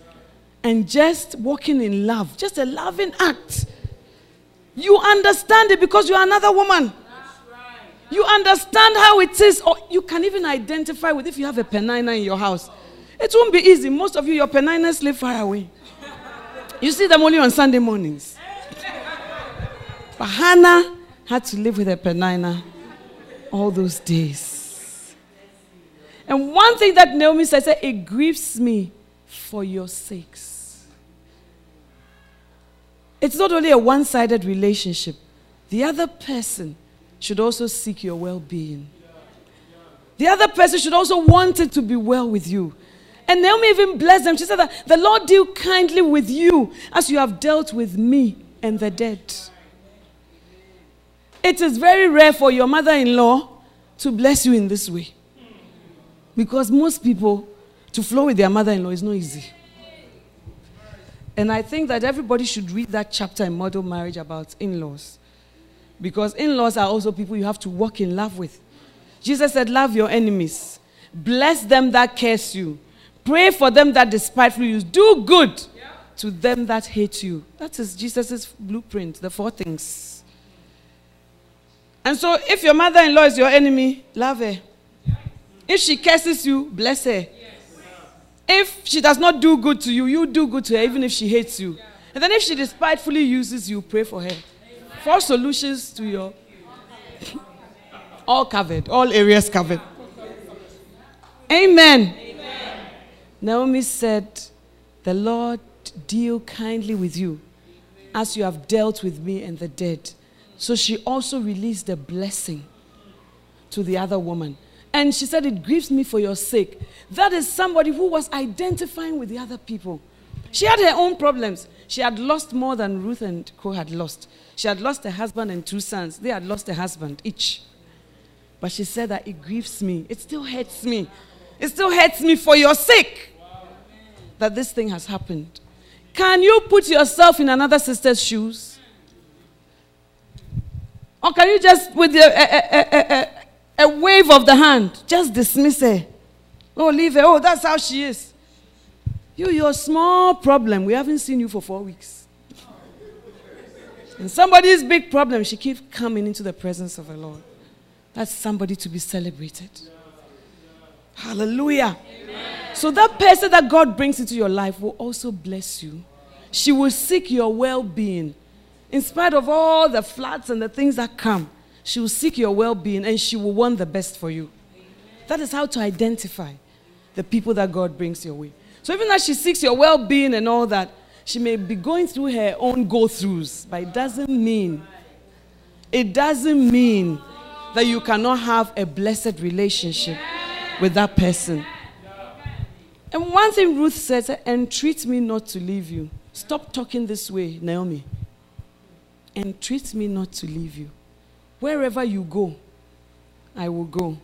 And just walking in love, just a loving act, you understand it because you are another woman. You understand how it is, or you can even identify with if you have a penina in your house. It won't be easy. Most of you, your peninas live far away. You see them only on Sunday mornings. But Hannah had to live with her penina all those days. And one thing that Naomi said, said, it grieves me for your sakes. It's not only a one sided relationship, the other person should also seek your well being. The other person should also want it to be well with you. And Naomi even blessed them. She said that the Lord deal kindly with you as you have dealt with me and the dead. It is very rare for your mother in law to bless you in this way. Because most people, to flow with their mother in law is not easy. And I think that everybody should read that chapter in Model Marriage about in laws. Because in laws are also people you have to walk in love with. Jesus said, Love your enemies, bless them that curse you, pray for them that despitefully use, do good to them that hate you. That is Jesus' blueprint, the four things. And so, if your mother in law is your enemy, love her. If she curses you, bless her. If she does not do good to you, you do good to her, even if she hates you. And then if she despitefully uses you, pray for her. Four solutions to your all covered, all areas covered. Amen. Amen. Naomi said, The Lord deal kindly with you as you have dealt with me and the dead. So she also released a blessing to the other woman. And she said, It grieves me for your sake. That is somebody who was identifying with the other people. She had her own problems. She had lost more than Ruth and Co had lost. She had lost a husband and two sons. They had lost a husband each. But she said that it grieves me. It still hurts me. It still hurts me for your sake that this thing has happened. Can you put yourself in another sister's shoes? Or can you just, with a, a, a, a, wave of the hand, just dismiss her? Oh, leave her. Oh, that's how she is. You, your small problem. We haven't seen you for four weeks. And somebody's big problem, she keeps coming into the presence of the Lord. That's somebody to be celebrated. Hallelujah. Amen. So, that person that God brings into your life will also bless you. She will seek your well being. In spite of all the floods and the things that come, she will seek your well being and she will want the best for you. That is how to identify the people that God brings your way. So, even as she seeks your well being and all that, she may be going through her own go throughs, but it doesn't mean, it doesn't mean that you cannot have a blessed relationship with that person. And one thing Ruth says, entreat me not to leave you. Stop talking this way, Naomi. Entreat me not to leave you. Wherever you go, I will go.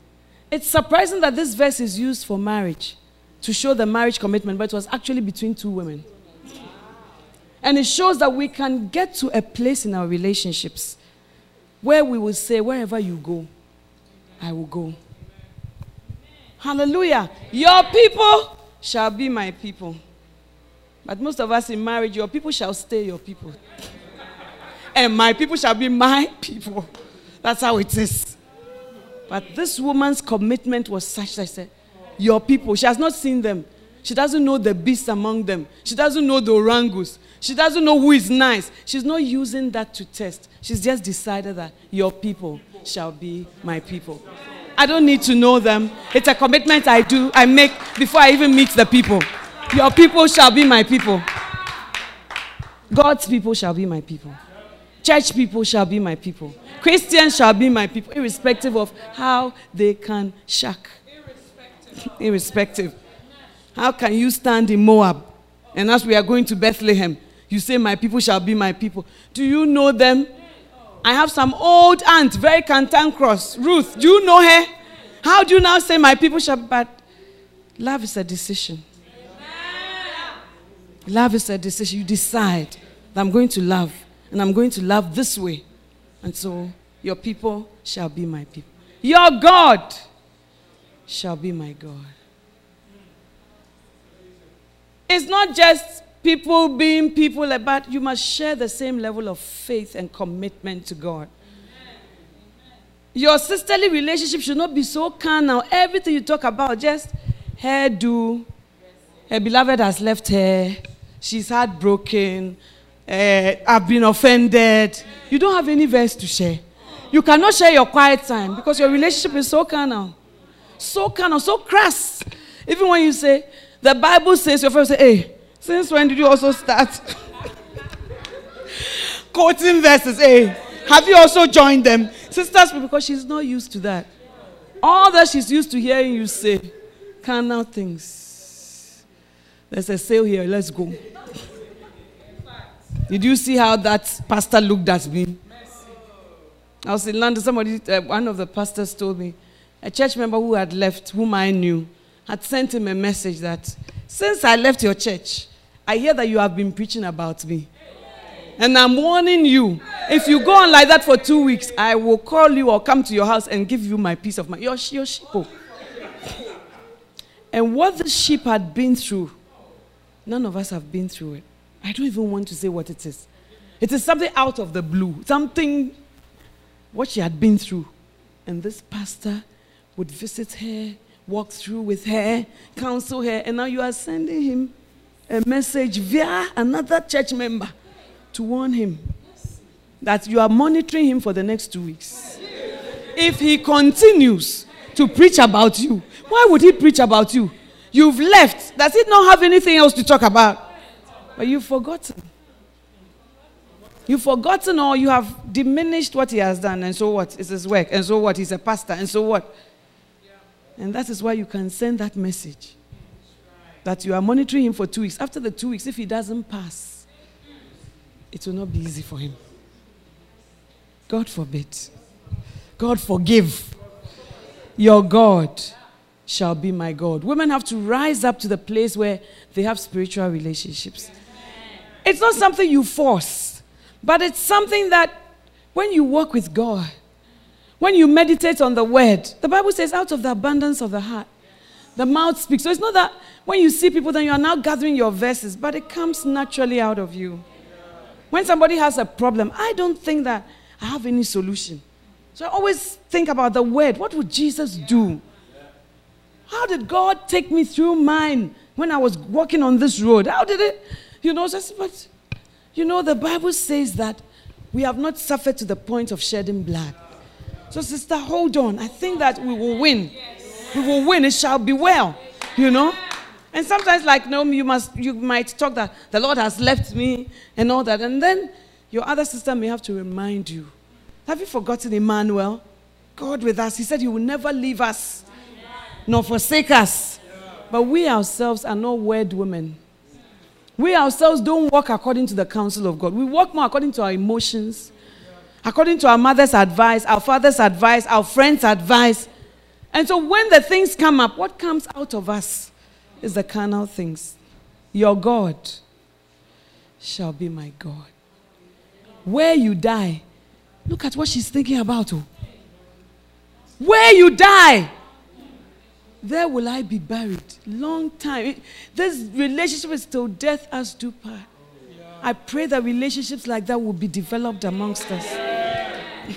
It's surprising that this verse is used for marriage to show the marriage commitment, but it was actually between two women. And it shows that we can get to a place in our relationships where we will say, Wherever you go, I will go. Hallelujah. Your people shall be my people. But most of us in marriage, your people shall stay your people. and my people shall be my people. That's how it is. But this woman's commitment was such that I said, Your people, she has not seen them. She doesn't know the beasts among them. She doesn't know the orangus. She doesn't know who is nice. She's not using that to test. She's just decided that your people shall be my people. I don't need to know them. It's a commitment I do, I make before I even meet the people. Your people shall be my people. God's people shall be my people. Church people shall be my people. Christians shall be my people, irrespective of how they can shack. Irrespective. irrespective. How can you stand in Moab? And as we are going to Bethlehem, you say, My people shall be my people. Do you know them? I have some old aunt, very cantankerous. Ruth, do you know her? How do you now say my people shall? But love is a decision. Love is a decision. You decide that I'm going to love, and I'm going to love this way. And so your people shall be my people. Your God shall be my God. It's not just people being people, but you must share the same level of faith and commitment to God. Your sisterly relationship should not be so carnal. Everything you talk about, just hairdo. Her beloved has left her. She's heartbroken. Uh, I've been offended. You don't have any verse to share. You cannot share your quiet time because your relationship is so carnal. So carnal, so crass. Even when you say, the Bible says, your friend say, hey, since when did you also start quoting verses? Hey, have you also joined them? Sisters, because she's not used to that. All that she's used to hearing you say, carnal things. There's a sale here, let's go. Did you see how that pastor looked at me? I was in London, somebody, uh, one of the pastors told me, a church member who had left, whom I knew, had sent him a message that since I left your church, I hear that you have been preaching about me. And I'm warning you, if you go on like that for two weeks, I will call you or come to your house and give you my piece of mind. Your, your sheep. Oh. and what the sheep had been through, none of us have been through it. I don't even want to say what it is. It is something out of the blue, something what she had been through. And this pastor would visit her, walk through with her, counsel her, and now you are sending him a message via another church member to warn him that you are monitoring him for the next two weeks. If he continues to preach about you, why would he preach about you? You've left. Does he not have anything else to talk about? But you've forgotten. You've forgotten or you have diminished what he has done, and so what? It's his work, and so what? He's a pastor, and so what? And that is why you can send that message that you are monitoring him for two weeks. After the two weeks, if he doesn't pass, it will not be easy for him. God forbid. God forgive. Your God shall be my God. Women have to rise up to the place where they have spiritual relationships. It's not something you force, but it's something that when you walk with God, when you meditate on the word, the Bible says, out of the abundance of the heart, the mouth speaks. So it's not that when you see people, then you are now gathering your verses, but it comes naturally out of you. When somebody has a problem, I don't think that I have any solution. So I always think about the word. What would Jesus do? How did God take me through mine when I was walking on this road? How did it? You know, just, but you know, the Bible says that we have not suffered to the point of shedding blood. So, sister, hold on. I think that we will win. We will win. It shall be well. You know? And sometimes, like, no, you must you might talk that the Lord has left me and all that. And then your other sister may have to remind you. Have you forgotten Emmanuel? God with us. He said he will never leave us nor forsake us. But we ourselves are not wed women. We ourselves don't walk according to the counsel of God. We walk more according to our emotions, according to our mother's advice, our father's advice, our friend's advice. And so when the things come up, what comes out of us is the carnal things. Your God shall be my God. Where you die, look at what she's thinking about. Oh. Where you die, there will I be buried. Long time. This relationship is till death us do part. I pray that relationships like that will be developed amongst us.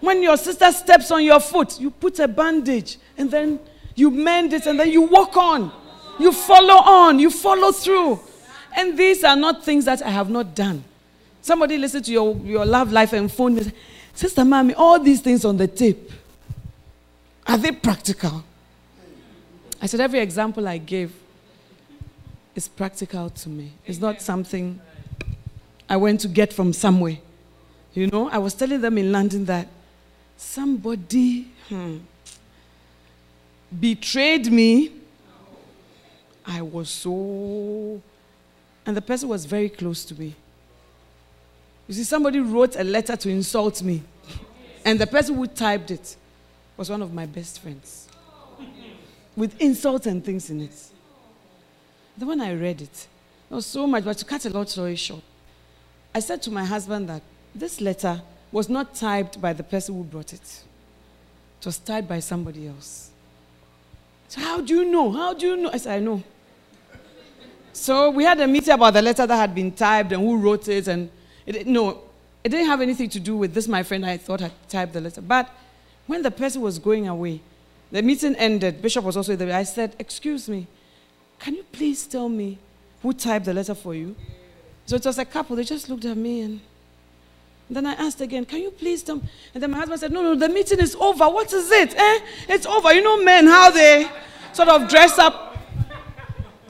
When your sister steps on your foot, you put a bandage and then you mend it and then you walk on. You follow on. You follow through. And these are not things that I have not done. Somebody listen to your, your love life and phone me. Sister Mommy, all these things on the tape, are they practical? I said, every example I gave is practical to me. It's not something I went to get from somewhere. You know, I was telling them in London that somebody hmm, betrayed me. I was so. And the person was very close to me. You see, somebody wrote a letter to insult me, and the person who typed it was one of my best friends with insults and things in it. The one I read it, there was so much, but to cut a long story short, I said to my husband that this letter was not typed by the person who brought it. It was typed by somebody else. So how do you know? How do you know? I said, I know. So we had a meeting about the letter that had been typed and who wrote it. And it, no, it didn't have anything to do with this, my friend I thought had typed the letter. But when the person was going away, the meeting ended. Bishop was also there. I said, Excuse me, can you please tell me who typed the letter for you? So it was a couple. They just looked at me and then I asked again, Can you please tell me? And then my husband said, No, no, the meeting is over. What is it? Eh? It's over. You know, men, how they sort of dress up.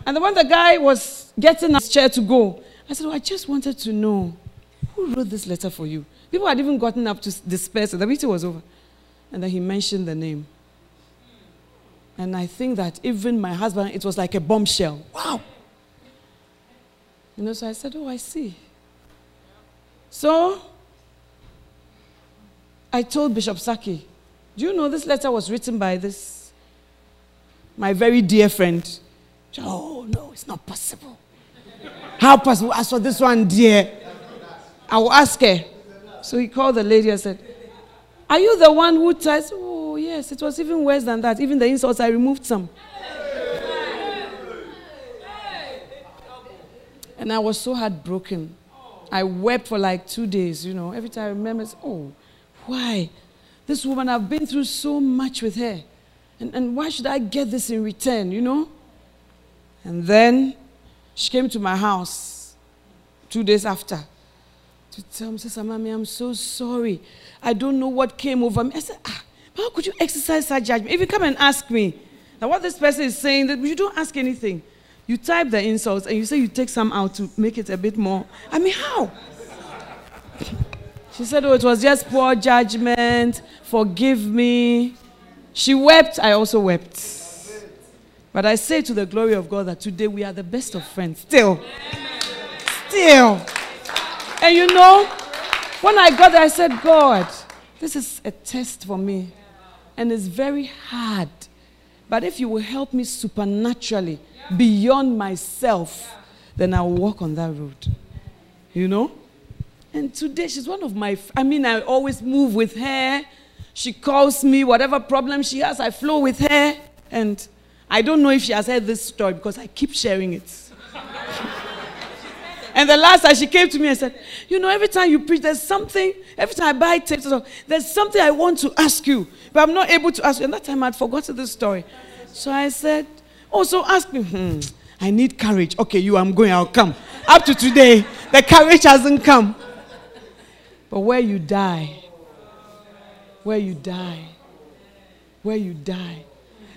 And then when the guy was getting his chair to go, I said, oh, I just wanted to know who wrote this letter for you. People had even gotten up to disperse, the meeting was over. And then he mentioned the name. And I think that even my husband, it was like a bombshell. Wow. You know, so I said, Oh, I see. So I told Bishop Saki, Do you know this letter was written by this, my very dear friend? Oh, no, it's not possible. How possible? As for this one, dear, I will ask her. So he called the lady and said, Are you the one who tries? Yes, it was even worse than that. Even the insults, I removed some. And I was so heartbroken. I wept for like two days, you know. Every time I remember, oh, why? This woman, I've been through so much with her. And, and why should I get this in return, you know? And then She came to my house two days after to tell me, Sister Mommy, I'm so sorry. I don't know what came over me. I said, ah, how could you exercise such judgment? If you come and ask me, now what this person is saying, that you don't ask anything. You type the insults and you say you take some out to make it a bit more. I mean, how? She said, Oh, it was just poor judgment. Forgive me. She wept. I also wept. But I say to the glory of God that today we are the best of friends. Still. Still. And you know, when I got there, I said, God, this is a test for me. And it's very hard. But if you will help me supernaturally, beyond myself, then I will walk on that road. You know? And today she's one of my, I mean, I always move with her. She calls me, whatever problem she has, I flow with her. And I don't know if she has heard this story because I keep sharing it. and the last time she came to me and said, You know, every time you preach, there's something, every time I buy tapes, there's something I want to ask you, but I'm not able to ask you. And that time I'd forgotten the story. So I said, Also ask me, hmm, I need courage. Okay, you, I'm going, I'll come. Up to today, the courage hasn't come. But where you die, where you die, where you die.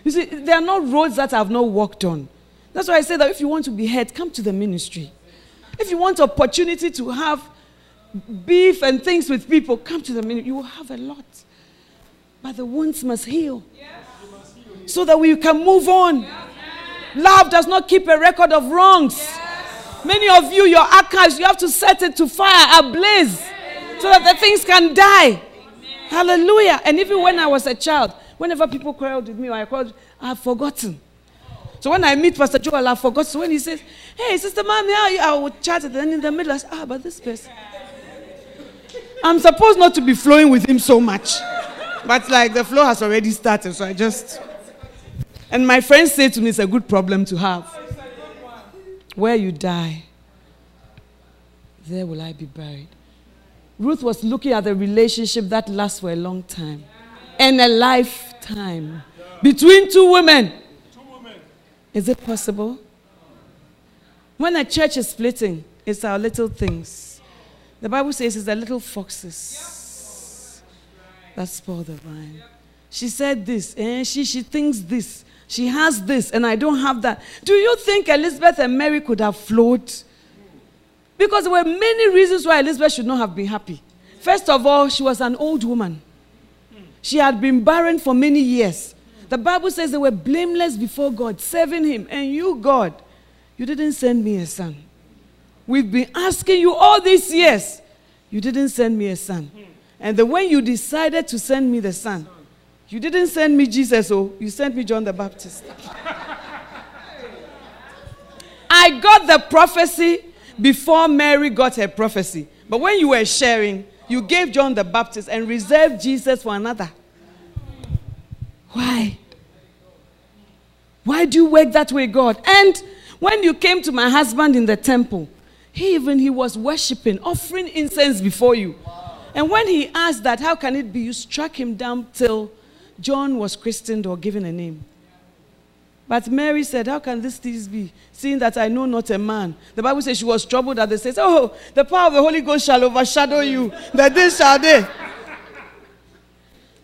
You see, there are no roads that I've not walked on. That's why I say that if you want to be heard, come to the ministry. If you want opportunity to have beef and things with people, come to the ministry. You will have a lot. But the wounds must heal. So that we can move on. Love does not keep a record of wrongs. Many of you, your archives, you have to set it to fire, ablaze, so that the things can die. Hallelujah. And even when I was a child, whenever people quarreled with me, I called, I've forgotten. So when I meet Pastor Joel, I forgot. So when he says, Hey, Sister Mommy? I will chat. And then in the middle, I say, Ah, but this person. I'm supposed not to be flowing with him so much. But like the flow has already started, so I just. And my friends say to me, It's a good problem to have. Where you die, there will I be buried. Ruth was looking at a relationship that lasts for a long time and a lifetime between two women. Is it possible? When a church is splitting, it's our little things. The Bible says it's the little foxes that spoil the vine. She said this, and she, she thinks this. She has this, and I don't have that. Do you think Elizabeth and Mary could have flowed? Because there were many reasons why Elizabeth should not have been happy. First of all, she was an old woman. She had been barren for many years. The Bible says they were blameless before God, serving Him. And you, God, you didn't send me a son. We've been asking you all these years. You didn't send me a son. And the when you decided to send me the son, you didn't send me Jesus, oh, you sent me John the Baptist. I got the prophecy before Mary got her prophecy. But when you were sharing, you gave John the Baptist and reserved Jesus for another. Why? Why do you work that way, God? And when you came to my husband in the temple, he even he was worshiping, offering incense before you. And when he asked that, how can it be? You struck him down till John was christened or given a name. But Mary said, How can this things be, seeing that I know not a man? The Bible says she was troubled that they says, Oh, the power of the Holy Ghost shall overshadow you, that this shall they.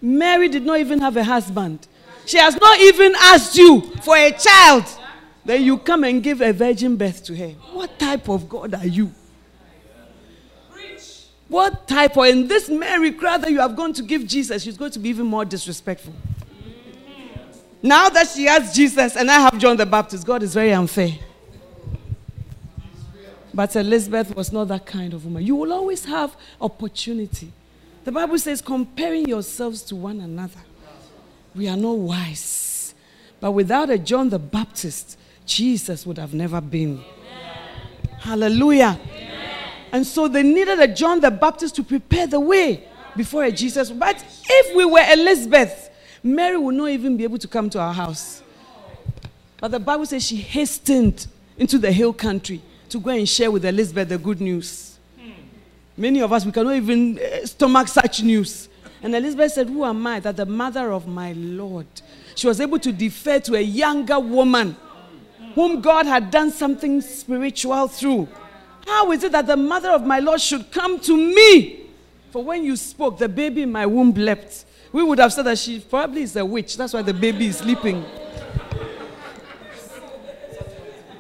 Mary did not even have a husband. She has not even asked you for a child. Then you come and give a virgin birth to her. What type of God are you? What type of, in this Mary crowd that you have gone to give Jesus, she's going to be even more disrespectful. Now that she has Jesus and I have John the Baptist, God is very unfair. But Elizabeth was not that kind of woman. You will always have opportunity. The Bible says, comparing yourselves to one another. We are not wise. But without a John the Baptist, Jesus would have never been. Amen. Hallelujah. Amen. And so they needed a John the Baptist to prepare the way before a Jesus. But if we were Elizabeth, Mary would not even be able to come to our house. But the Bible says she hastened into the hill country to go and share with Elizabeth the good news. Many of us, we cannot even uh, stomach such news. And Elizabeth said, Who am I that the mother of my Lord? She was able to defer to a younger woman whom God had done something spiritual through. How is it that the mother of my Lord should come to me? For when you spoke, the baby in my womb leapt. We would have said that she probably is a witch. That's why the baby is sleeping.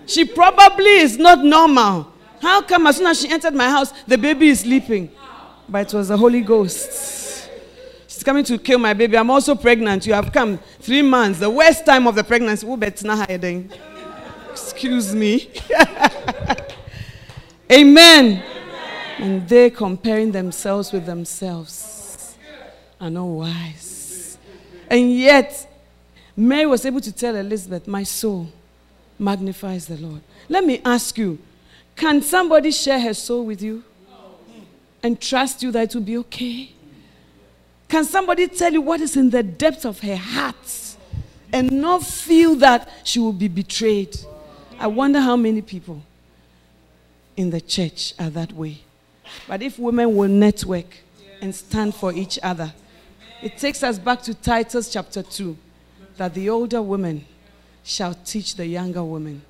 She probably is not normal. How come as soon as she entered my house, the baby is sleeping? But it was the Holy Ghost. She's coming to kill my baby. I'm also pregnant. You have come three months, the worst time of the pregnancy. Excuse me. Amen. And they comparing themselves with themselves are not wise. And yet, Mary was able to tell Elizabeth, My soul magnifies the Lord. Let me ask you can somebody share her soul with you and trust you that it will be okay? Can somebody tell you what is in the depth of her heart and not feel that she will be betrayed? I wonder how many people in the church are that way. But if women will network and stand for each other, it takes us back to Titus chapter 2 that the older women shall teach the younger women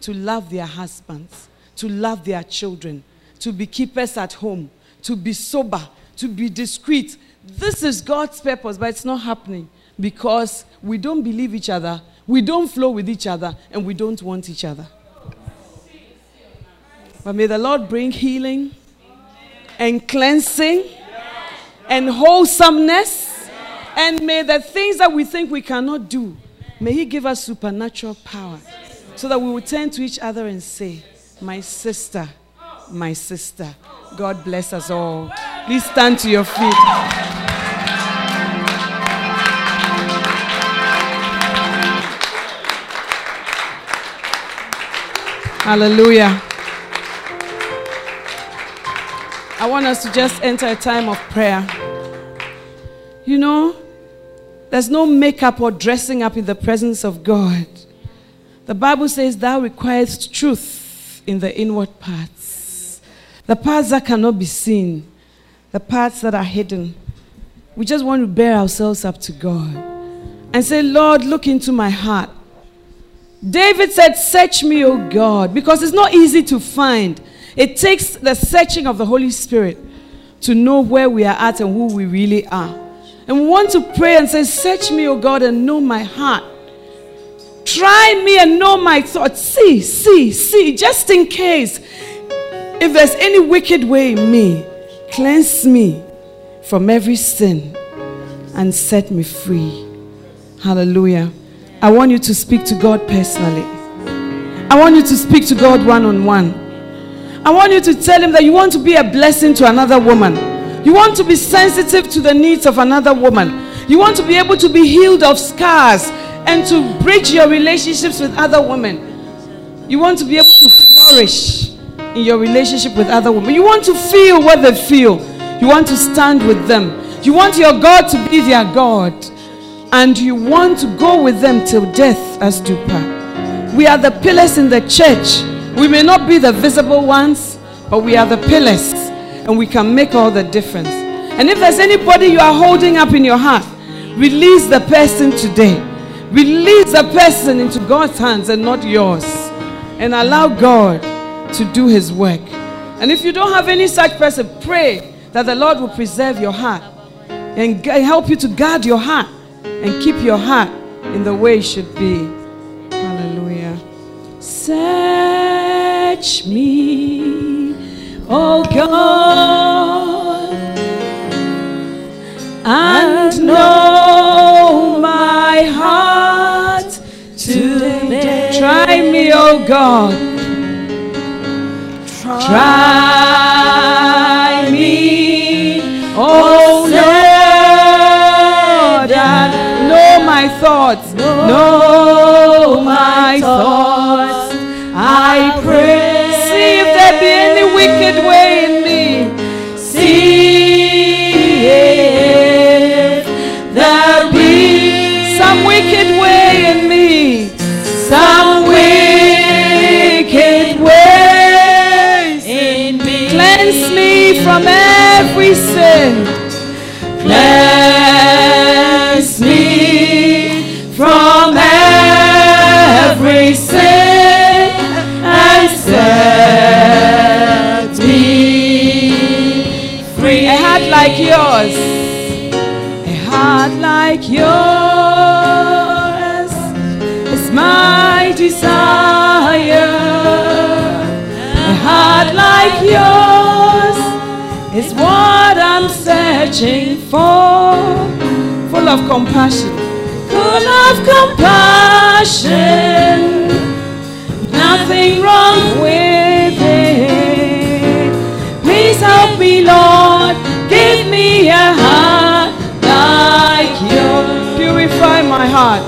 to love their husbands, to love their children, to be keepers at home, to be sober, to be discreet. This is God's purpose, but it's not happening because we don't believe each other, we don't flow with each other, and we don't want each other. But may the Lord bring healing and cleansing and wholesomeness. And may the things that we think we cannot do, may He give us supernatural power so that we will turn to each other and say, My sister, my sister. God bless us all. Please stand to your feet. Hallelujah. I want us to just enter a time of prayer. You know, there's no makeup or dressing up in the presence of God. The Bible says thou requires truth in the inward parts. The parts that cannot be seen, the parts that are hidden. We just want to bare ourselves up to God and say, Lord, look into my heart. David said, Search me, O God, because it's not easy to find. It takes the searching of the Holy Spirit to know where we are at and who we really are. And we want to pray and say, Search me, O God, and know my heart. Try me and know my thoughts. See, see, see, just in case. If there's any wicked way in me, cleanse me from every sin and set me free. Hallelujah. I want you to speak to God personally. I want you to speak to God one on one. I want you to tell him that you want to be a blessing to another woman. You want to be sensitive to the needs of another woman. You want to be able to be healed of scars and to bridge your relationships with other women. You want to be able to flourish in your relationship with other women. You want to feel what they feel. You want to stand with them. You want your God to be their God. And you want to go with them till death as do part. We are the pillars in the church we may not be the visible ones, but we are the pillars and we can make all the difference. And if there's anybody you are holding up in your heart, release the person today. Release the person into God's hands and not yours. And allow God to do his work. And if you don't have any such person, pray that the Lord will preserve your heart and help you to guard your heart and keep your heart in the way it should be. Hallelujah. Search me, oh God, and know oh God. Try me, oh Lord, and know my thoughts. Know my thoughts. I pray. See if there be any wicked way from every sin. Cleanse me from every sin and set me free. A heart like yours, a heart like yours is my desire. Searching for. Full of compassion, full of compassion. Nothing wrong with it. Please help me, Lord. Give me a heart like yours. Purify my heart.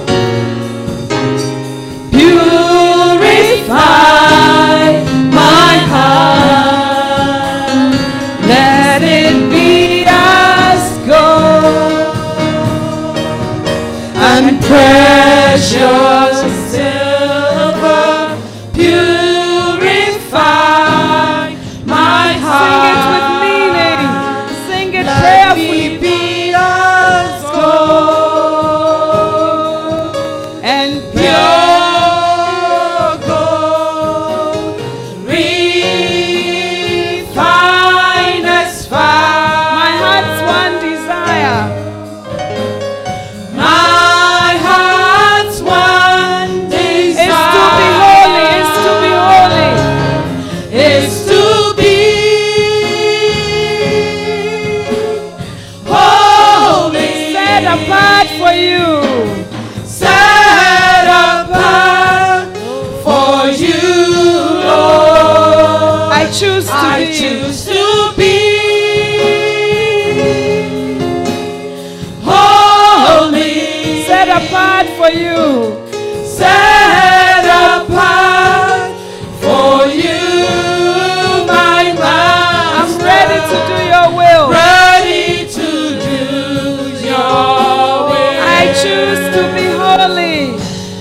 To be holy.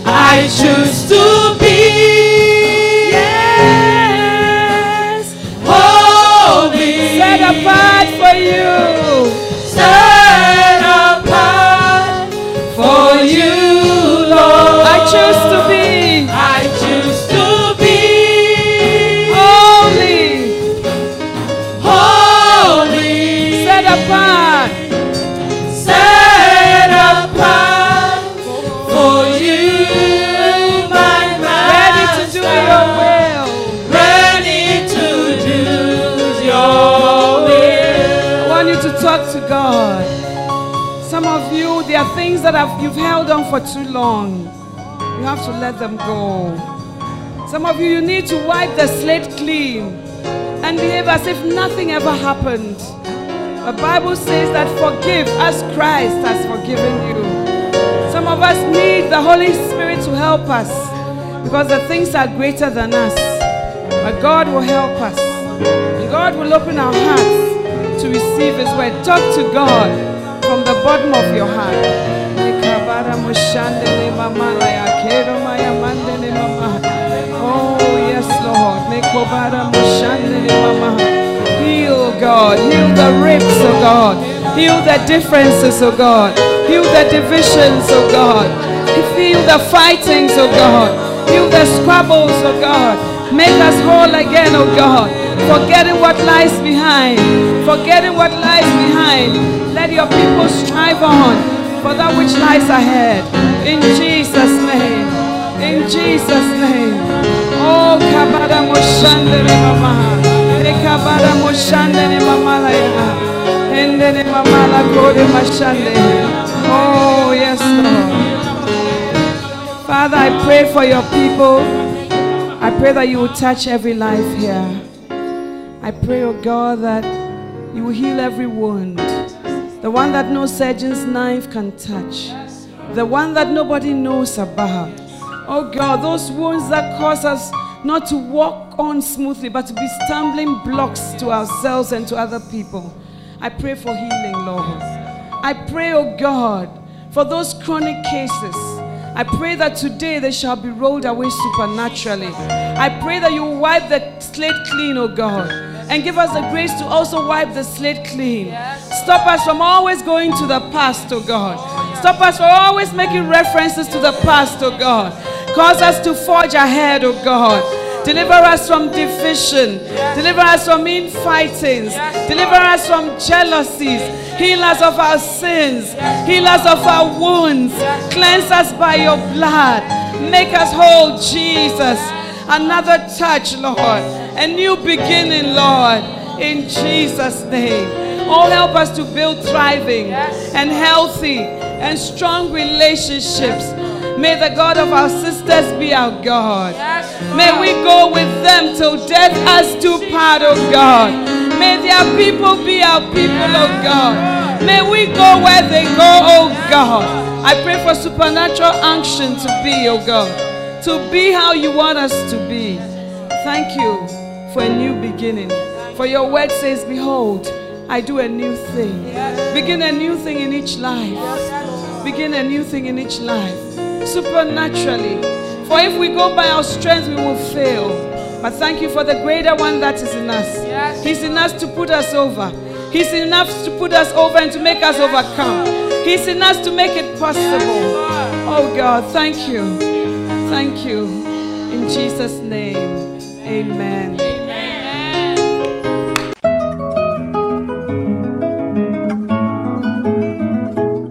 I choose to that have, you've held on for too long. You have to let them go. Some of you, you need to wipe the slate clean and behave as if nothing ever happened. The Bible says that forgive as Christ has forgiven you. Some of us need the Holy Spirit to help us because the things are greater than us. But God will help us. And God will open our hearts to receive His word. Talk to God from the bottom of your heart. Oh, yes, Lord. Heal, God. Heal the ribs, oh God. Heal the differences, oh God. Heal the divisions, oh God. Heal the fightings, oh God. Heal the squabbles, oh God. Make us whole again, oh God. Forgetting what lies behind. Forgetting what lies behind. Let your people strive on for that which lies ahead. In Jesus' name. In Jesus' name. Oh, kabada moshandere mama. E kabada moshandere mama. Endere mama la kore mashande. Oh, yes, Lord. Father, I pray for your people. I pray that you will touch every life here. I pray, oh God, that you will heal every wound. The one that no surgeon's knife can touch. The one that nobody knows about. Oh God, those wounds that cause us not to walk on smoothly, but to be stumbling blocks to ourselves and to other people. I pray for healing, Lord. I pray, oh God, for those chronic cases. I pray that today they shall be rolled away supernaturally. I pray that you wipe the slate clean, oh God, and give us the grace to also wipe the slate clean. Stop us from always going to the past, oh God. Stop us from always making references to the past, oh God. Cause us to forge ahead, oh God. Deliver us from division. Deliver us from infightings. Deliver us from jealousies. Heal us of our sins. Heal us of our wounds. Cleanse us by your blood. Make us whole, Jesus. Another touch, Lord. A new beginning, Lord. In Jesus' name. Oh, help us to build thriving and healthy and strong relationships. May the God of our sisters be our God. May we go with them till death us do part, oh God. May their people be our people, oh God. May we go where they go, oh God. I pray for supernatural unction to be, oh God. To be how you want us to be. Thank you for a new beginning. For your word says, Behold, I do a new thing. Begin a new thing in each life. Begin a new thing in each life. Supernaturally. For if we go by our strength, we will fail. But thank you for the greater one that is in us. He's in us to put us over. He's enough to put us over and to make us overcome. He's in us to make it possible. Oh God, thank you. Thank you. In Jesus' name, amen.